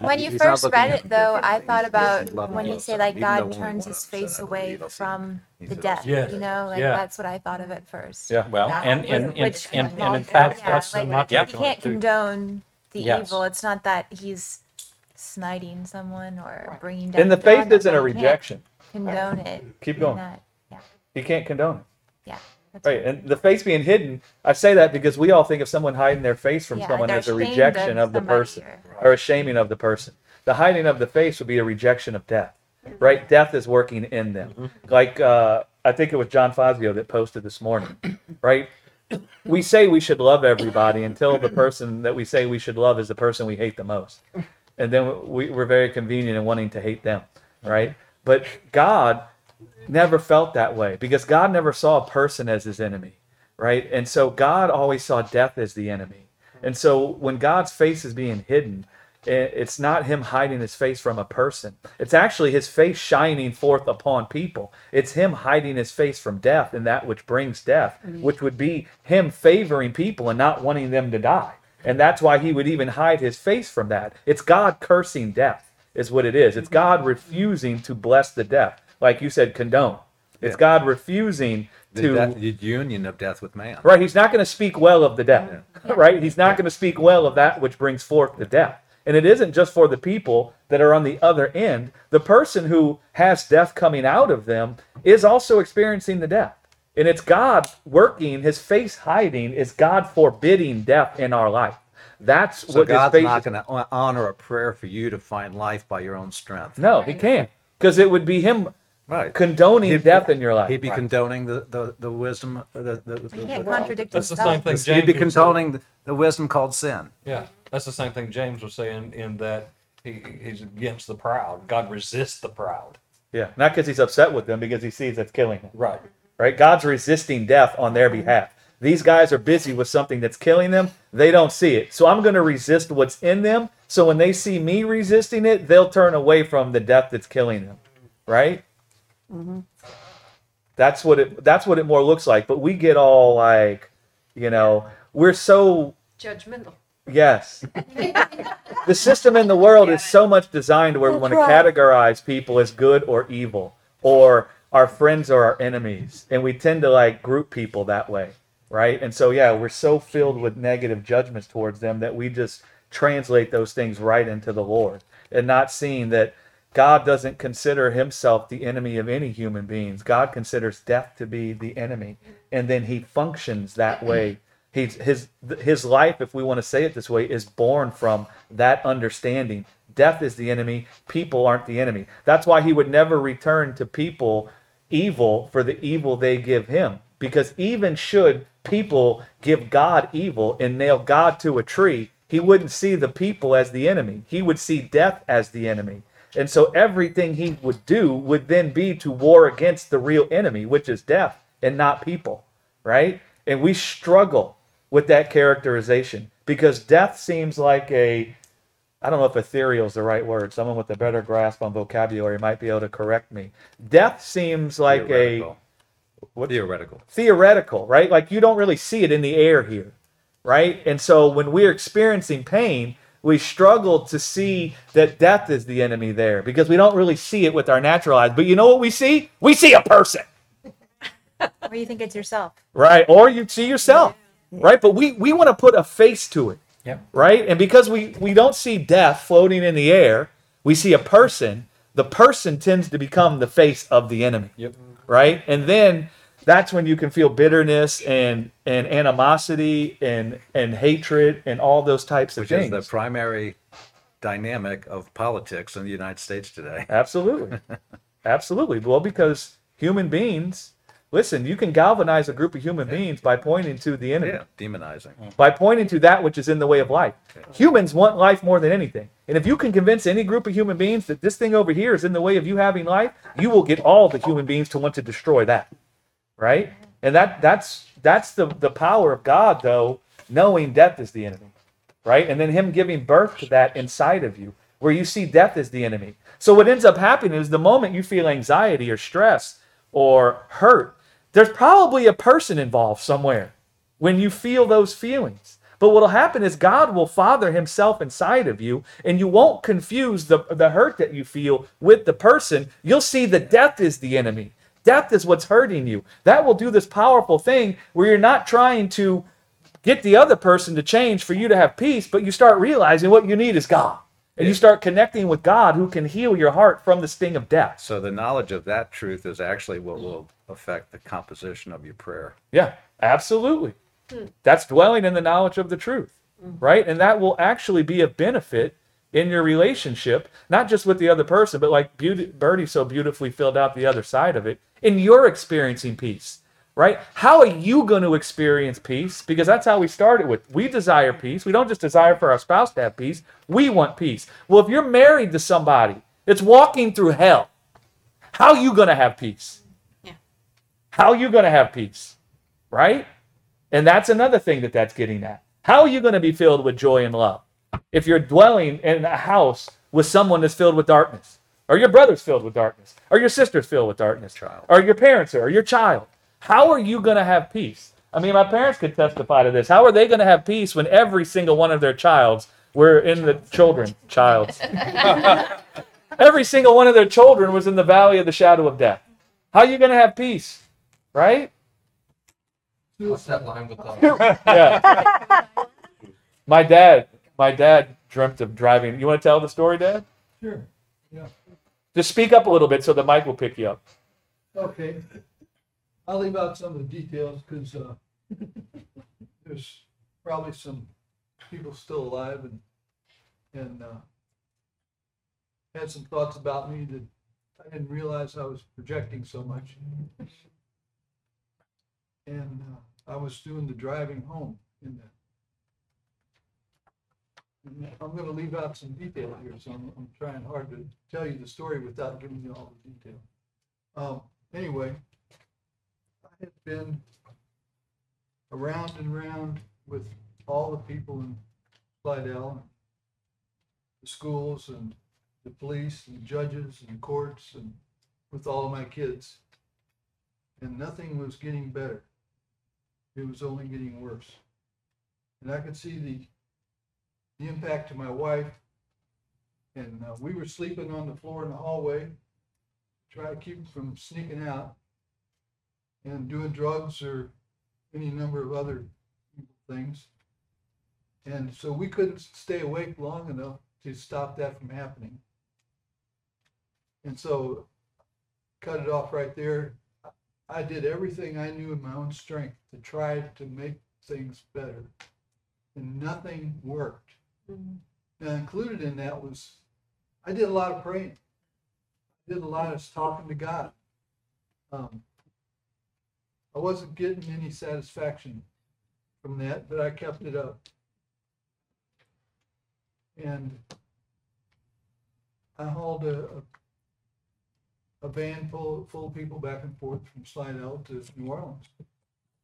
When you He's not first looking read at it, though, different I things. thought He's about loving when you both say like Even though God one turns wants his face set up away evil, see, from he the says, death. Yes. You know, like Yeah. that's what I thought of at first. yeah, Well, That and, and, and, Which and, and in fact, yeah, that's, like, my yeah. You can't too. condone the Yes. evil. It's not that he's smiting someone or bringing down. and the God, faith isn't a you can't rejection. Condone it. Keep in going. that- Yeah, You can't condone it. yeah. that's Right, and the face being hidden, I say that because we all think of someone hiding their face from Yeah, someone they're as a ashamed rejection of of the somebody person or- or a shaming of the person. The hiding of the face would be a rejection of death, right? Death is working in them. Like uh, I think it was John Fazio that posted this morning, *coughs* right? We say we should love everybody until the person that we say we should love is the person we hate the most, and then we, we're very convenient in wanting to hate them, right? But God never felt that way because God never saw a person as his enemy, right? And so God always saw death as the enemy. And so when God's face is being hidden, it's not him hiding his face from a person. It's actually his face shining forth upon people. It's him hiding his face from death and that which brings death, mm-hmm. which would be him favoring people and not wanting them to die. And that's why he would even hide his face from that. It's God cursing death, is what it is. It's mm-hmm. God refusing to bless the death. Like you said, condone. It's God refusing The, to death- the union of death with man. Right, he's not going to speak well of the death. Right? He's not going to speak well of that which brings forth the death. And it isn't just for the people that are on the other end. The person who has death coming out of them is also experiencing the death. And it's God working, his face hiding, is God forbidding death in our life. That's So what God's his face not going to uh, honor a prayer for you to find life by your own strength. No, he can't. Because it would be him Right. condoning He'd- death in your life. He'd be condoning the, the, the wisdom. The, the, the, You can't the- contradict That's the himself. same thing He'd be was saying. condoning the, the wisdom called sin. Yeah, that's the same thing James was saying in that he, he's against the proud. God resists the proud. Yeah, not because he's upset with them, because he sees that's killing them. Right. right? God's resisting death on their behalf. These guys are busy with something that's killing them. They don't see it. So I'm going to resist what's in them. So when they see me resisting it, they'll turn away from the death that's killing them, right? Mm-hmm. That's what it that's what it more looks like. But we get all like, you know, we're so Judgmental. Yes. *laughs* the system in the world is so much designed where we want to categorize people as good or evil, or our friends or our enemies. And we tend to like group people that way, right? And so, yeah, we're so filled with negative judgments towards them that we just translate those things right into the Lord and not seeing that God doesn't consider himself the enemy of any human beings. God considers death to be the enemy. And then he functions that way He's his his life, if we want to say it this way, is born from that understanding. Death is the enemy. People aren't the enemy. That's why he would never return to people evil for the evil they give him. Because even should people give God evil and nail God to a tree, he wouldn't see the people as the enemy. He would see death as the enemy. And so everything he would do would then be to war against the real enemy, which is death and not people, right? And we struggle with that characterization because death seems like a I don't know if ethereal is the right word. Someone with a better grasp on vocabulary might be able to correct me. Death seems like a what Theoretical. theoretical, right? Like you don't really see it in the air here, right? And so when we're experiencing pain, we struggle to see that death is the enemy there because we don't really see it with our natural eyes. But you know what we see? We see a person, *laughs* Or you think it's yourself. right? Or you see yourself, right? But we we want to put a face to it, Yep. right? And because we we don't see death floating in the air, we see a person. The person tends to become the face of the enemy Yep. right? And then that's when you can feel bitterness and and animosity and and hatred and all those types of Which is the primary dynamic of politics in the United States today. *laughs* Absolutely. Absolutely. Well, because human beings, listen, you can galvanize a group of human beings by pointing to the enemy, Yeah, demonizing. Mm. by pointing to that which is in the way of life. Humans want life more than anything. And if you can convince any group of human beings that this thing over here is in the way of you having life, you will get all the human beings to want to destroy that. Right? And that that's that's the the power of God though, knowing death is the enemy. Right? And then him giving birth to that inside of you, where you see death as the enemy. So what ends up happening is the moment you feel anxiety or stress or hurt, there's probably a person involved somewhere when you feel those feelings. But what'll happen is God will father himself inside of you, and you won't confuse the, the hurt that you feel with the person. You'll see that death is the enemy. Death is what's hurting you. That will do this powerful thing where you're not trying to get the other person to change for you to have peace, but you start realizing what you need is God. And you start connecting with God who can heal your heart from the sting of death. So the knowledge of that truth is actually what will affect the composition of your prayer. Yeah, absolutely. Hmm. That's dwelling in the knowledge of the truth, hmm. right? And that will actually be a benefit in your relationship, not just with the other person, but like Beauty, Birdie so beautifully filled out the other side of it, in your experiencing peace, right? How are you going to experience peace? Because that's how we started with. We desire peace. We don't just desire for our spouse to have peace. We want peace. Well, if you're married to somebody that's walking through hell, how are you going to have peace? Yeah. How are you going to have peace? Right? And that's another thing that that's getting at. How are you going to be filled with joy and love if you're dwelling in a house with someone that's filled with darkness? Or your brother's filled with darkness? Or your sister's filled with darkness? Child. Or your parents are, or your child? How are you going to have peace? I mean, my parents could testify to this. How are they going to have peace when every single one of their childs were in the children, childs? *laughs* every single one of their children was in the valley of the shadow of death. How are you going to have peace? Right? What's that line with the? *laughs* yeah. My dad, my dad dreamt of driving. You want to tell the story, Dad? Sure, yeah. Just speak up a little bit so the mic will pick you up. Okay. I'll leave out some of the details because, uh, *laughs* there's probably some people still alive and, and, uh, had some thoughts about me that I didn't realize I was projecting so much. And, uh, I was doing the driving home in that. I'm gonna leave out some detail here, so I'm, I'm trying hard to tell you the story without giving you all the detail. Um, anyway, I had been around and around with all the people in Slidell, the schools and the police and judges and courts and with all my kids. And nothing was getting better. It was only getting worse. And I could see the, the impact to my wife. And uh, we were sleeping on the floor in the hallway, try to keep from sneaking out and doing drugs or any number of other things. And so we couldn't stay awake long enough to stop that from happening. And so cut it off right there. I did everything I knew in my own strength to try to make things better. And nothing worked. Now included in that was I did a lot of praying. I did a lot of talking to God. Um, I wasn't getting any satisfaction from that, but I kept it up. And I hauled a, a a van full, full of people back and forth from Slidell to New Orleans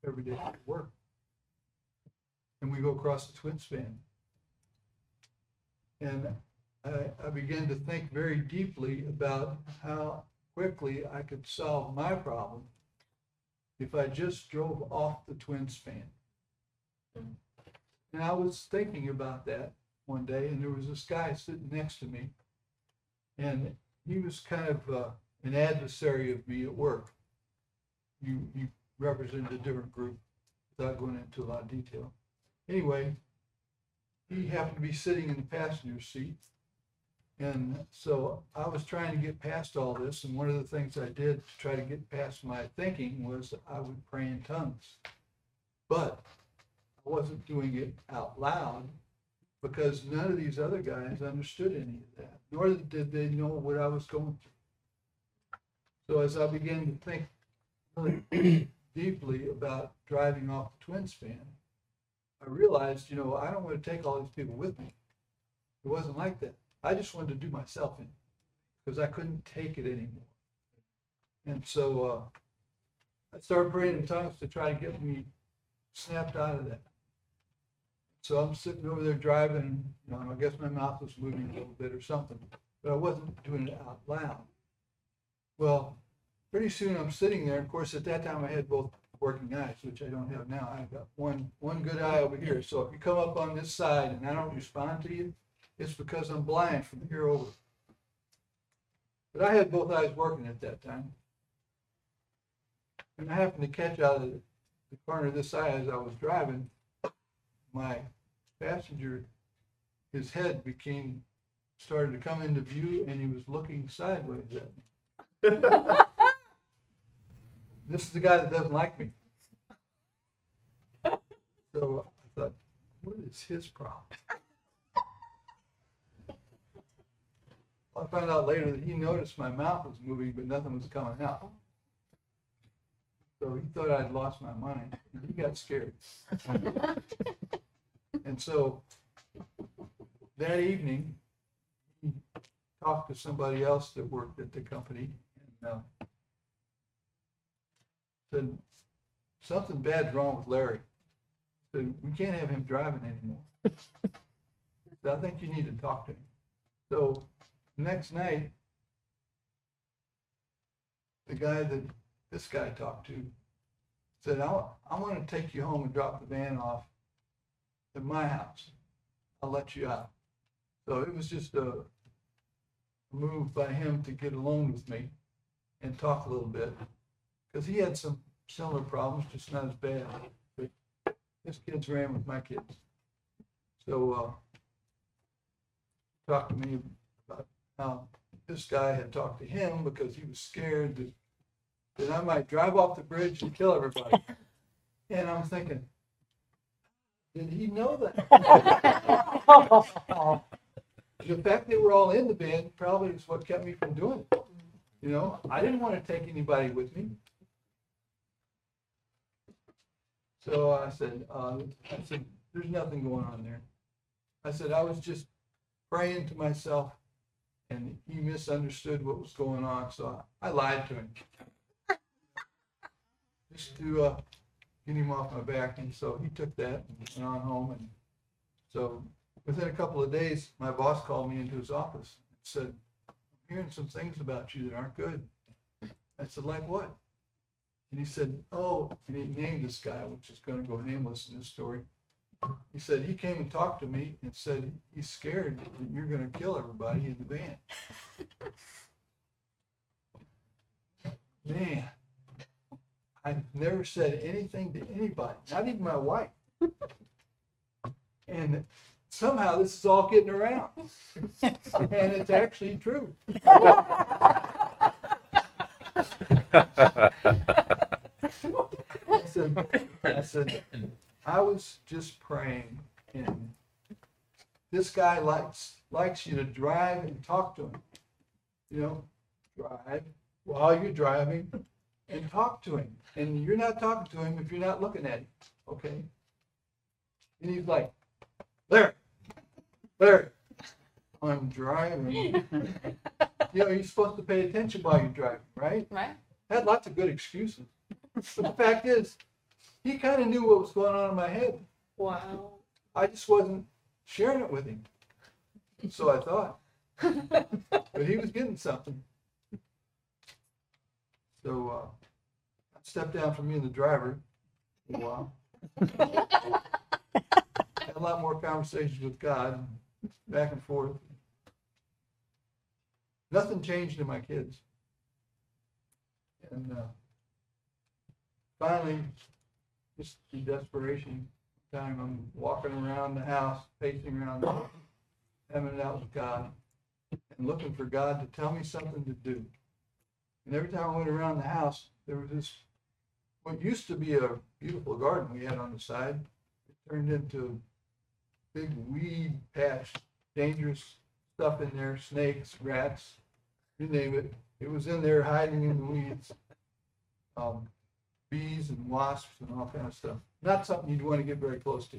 every day to work. And we go across the twin span. And I, I began to think very deeply about how quickly I could solve my problem if I just drove off the twin span. And I was thinking about that one day, and there was this guy sitting next to me. And he was kind of uh, an adversary of me at work. You, you represented a different group without going into a lot of detail. Anyway, he happened to be sitting in the passenger seat. And so I was trying to get past all this. And one of the things I did to try to get past my thinking was I would pray in tongues. But I wasn't doing it out loud, because none of these other guys understood any of that, nor did they know what I was going through. So as I began to think really *clears throat* deeply about driving off the twin span, I realized, you know, I don't want to take all these people with me. It wasn't like that. I just wanted to do myself in because I couldn't take it anymore. And so uh, I started praying in tongues to try to get me snapped out of that. So I'm sitting over there driving, you know, and I guess my mouth was moving a little bit or something, but I wasn't doing it out loud. Well, pretty soon I'm sitting there. Of course, at that time I had both working eyes, which I don't have now. I've got one one good eye over here. So if you come up on this side and I don't respond to you, it's because I'm blind from here over. But I had both eyes working at that time. And I happened to catch out of the corner of this eye as I was driving, my passenger, his head became, started to come into view and he was looking sideways at me. *laughs* This is the guy that doesn't like me. So I thought, what is his problem? I found out later that he noticed my mouth was moving, but nothing was coming out. So he thought I'd lost my mind. He got scared. And so that evening, he talked to somebody else that worked at the company and uh, said, something bad's wrong with Larry. Said, we can't have him driving anymore. *laughs* So I think you need to talk to him. So next night, the guy that this guy talked to said, I, I want to take you home and drop the van off at my house. I'll let you out. So it was just a move by him to get alone with me and talk a little bit. Because he had some similar problems, just not as bad. But his kids ran with my kids. So, uh, talked to me about how this guy had talked to him because he was scared that, that I might drive off the bridge and kill everybody. *laughs* And I'm thinking, did he know that? *laughs* *laughs* the fact that we're all in the band probably is what kept me from doing it. You know, I didn't want to take anybody with me. So I said, uh, I said, there's nothing going on there. I said, I was just praying to myself and he misunderstood what was going on, so I I lied to him. *laughs* Just to, uh, get him off my back, and so he took that and went on home, and so within a couple of days, my boss called me into his office, and said, I'm hearing some things about you that aren't good. I said, like what? And he said, oh, and he named this guy, which is gonna go nameless in this story. He said, he came and talked to me and said, he's scared that you're gonna kill everybody in the band. *laughs* Man, I've never said anything to anybody, not even my wife. And somehow this is all getting around. And it's actually true. *laughs* *laughs* I said, I said, I was just praying and this guy likes, likes you to drive and talk to him. You know, drive while you're driving and talk to him. And you're not talking to him if you're not looking at him, okay? And he's like, Larry, Larry, I'm driving. You know, you're supposed to pay attention while you're driving, right? Right. Had lots of good excuses. But the fact is, he kind of knew what was going on in my head. Wow. I just wasn't sharing it with him. So I thought. But he was getting something. So uh, I stepped down from being the driver for a while. Had a lot more conversations with God, back and forth. Nothing changed in my kids. And uh, finally, just in desperation, time I'm walking around the house, pacing around, having it out with God, and looking for God to tell me something to do. And every time I went around the house, there was this, what used to be a beautiful garden we had on the side. It turned into a big weed patch, dangerous stuff in there, snakes, rats, you name it. It was in there hiding in the weeds. Um, bees and wasps and all kind of stuff. Not something you'd want to get very close to.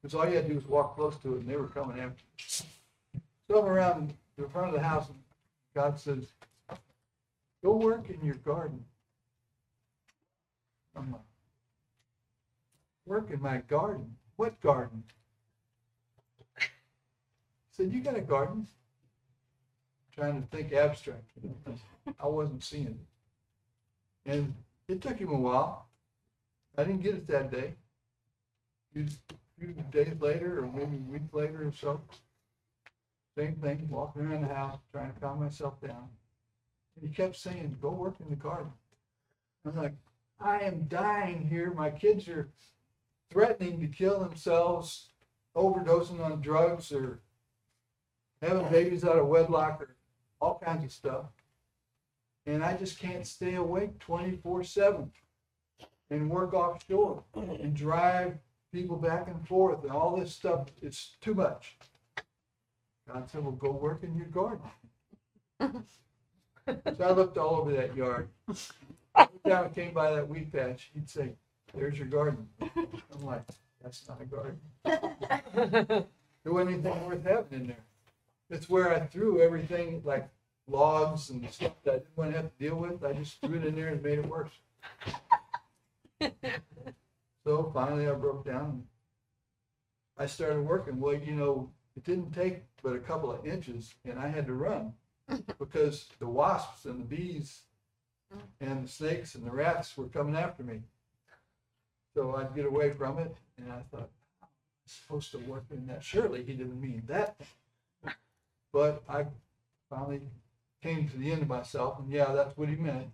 Because all you had to do was walk close to it and they were coming after you. So I'm around the front of the house and God says, go work in your garden. I'm like, work in my garden? What garden? He said, you got a garden? Trying to think abstract. I wasn't seeing it. And it took him a while. I didn't get it that day. Few few days later, or maybe a week later or so, same thing, walking around the house, trying to calm myself down. And he kept saying, go work in the garden. I'm like, I am dying here. My kids are threatening to kill themselves, overdosing on drugs or having babies out of wedlock or all kinds of stuff. And I just can't stay awake twenty-four seven and work offshore and drive people back and forth and all this stuff. It's too much. God said, well, go work in your garden. So I looked all over that yard. Every time I came by that weed patch, he'd say, there's your garden. I'm like, that's not a garden. *laughs* There wasn't anything worth having in there. It's where I threw everything like logs and stuff that I didn't want to have to deal with. I just threw it in there and made it worse. So finally I broke down. I started working. Well, you know, it didn't take but a couple of inches and I had to run *laughs* because the wasps and the bees and the snakes and the rats were coming after me. So I'd get away from it and I thought, I'm supposed to work in that. Surely he didn't mean that. But I finally came to the end of myself and yeah, that's what he meant.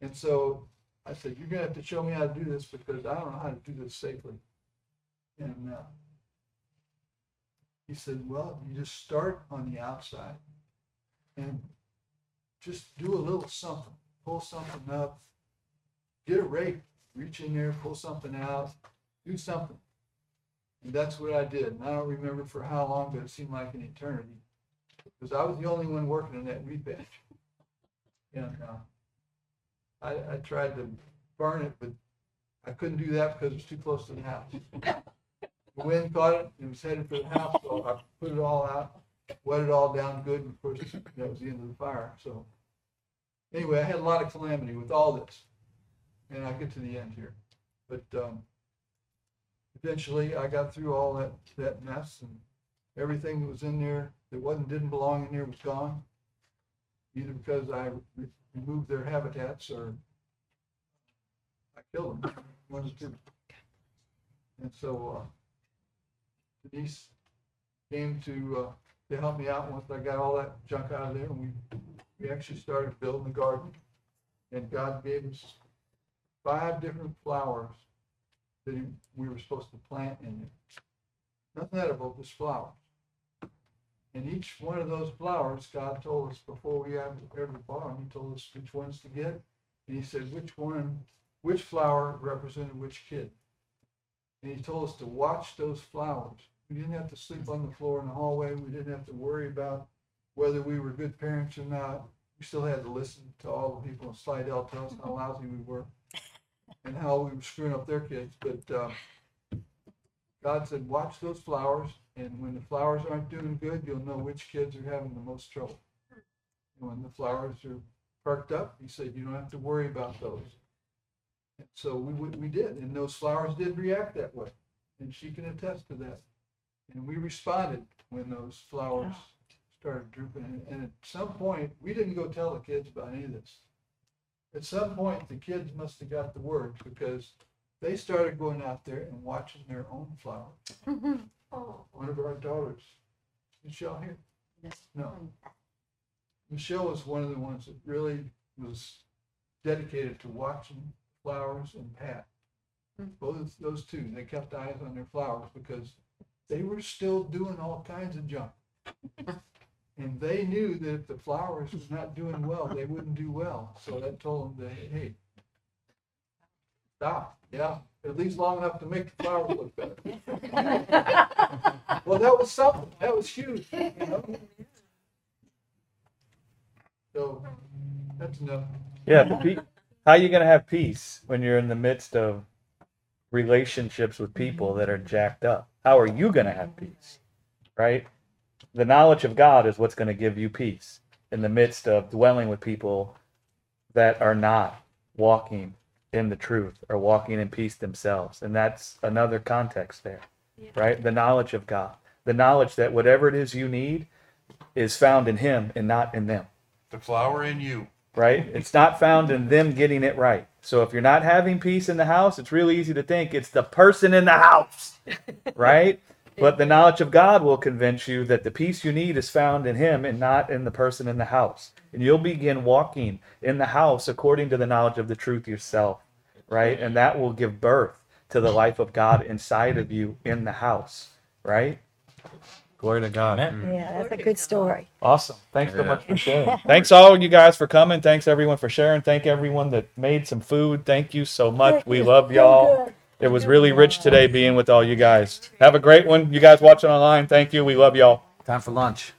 And so I said, you're gonna have to show me how to do this because I don't know how to do this safely. And, uh, he said, well, you just start on the outside and just do a little something, pull something up, get a rake, reach in there, pull something out, do something. And that's what I did. And I don't remember for how long, but it seemed like an eternity. Because I was the only one working in that weed patch. And, uh, I, I tried to burn it, but I couldn't do that because it was too close to the house. The wind caught it, and it was headed for the house, so I put it all out, wet it all down good, and of course, that was the end of the fire, so. Anyway, I had a lot of calamity with all this, and I'll get to the end here, but, um, eventually I got through all that, that mess, and everything that was in there that wasn't, didn't belong in there was gone. Either because I re- removed their habitats or I killed them, one two. And so, uh, Denise came to, uh, to help me out once I got all that junk out of there, and we, we actually started building the garden. And God gave us five different flowers that he- we were supposed to plant in there. Nothing edible, just flowers. And each one of those flowers, God told us before we ever, ever bought them, he told us which ones to get. And he said which one, which flower represented which kid. And he told us to watch those flowers. We didn't have to sleep on the floor in the hallway. We didn't have to worry about whether we were good parents or not. We still had to listen to all the people in Slidell tell us how *laughs* lousy we were and how we were screwing up their kids. But uh, God said, watch those flowers, and when the flowers aren't doing good, you'll know which kids are having the most trouble. And when the flowers are perked up, he said, you don't have to worry about those. And so we, we did, and those flowers did react that way, and she can attest to that. And we responded when those flowers started drooping, and at some point, we didn't go tell the kids about any of this. At some point, the kids must have got the word, because they started going out there and watching their own flowers. *laughs* Oh, One of our daughters, Michelle here? No. Michelle was one of the ones that really was dedicated to watching flowers and Pat. Mm-hmm. Both those two, they kept eyes on their flowers because they were still doing all kinds of junk. *laughs* And they knew that if the flowers was not doing well, they wouldn't do well. So that told them that, hey, Stop, yeah, at least long enough to make the flowers look better. *laughs* Well, that was something, that was huge, you know? So, that's enough. Yeah, but pe- how you gonna have peace when you're in the midst of relationships with people that are jacked up? How are you gonna have peace? Right? The knowledge of God is what's gonna give you peace in the midst of dwelling with people that are not walking in the truth or walking in peace themselves. And that's another context there. Right? The knowledge of God. The knowledge that whatever it is you need is found in him and not in them The flower in you. right? It's not found in them getting it right. So if you're not having peace in the house, it's really easy to think it's the person in the house, *laughs* right? But the knowledge of God will convince you that the peace you need is found in Him and not in the person in the house. And you'll begin walking in the house according to the knowledge of the truth yourself, right? And that will give birth to the life of God inside of you in the house, right? Glory to God. Mm. Yeah, that's a good story. Awesome. Thanks so much for sharing. *laughs* Thanks all you guys for coming. Thanks everyone for sharing. Thank everyone that made some food. Thank you so much. We love y'all. It was really rich today being with all you guys. Have a great one. You guys watching online, thank you. We love y'all. Time for lunch.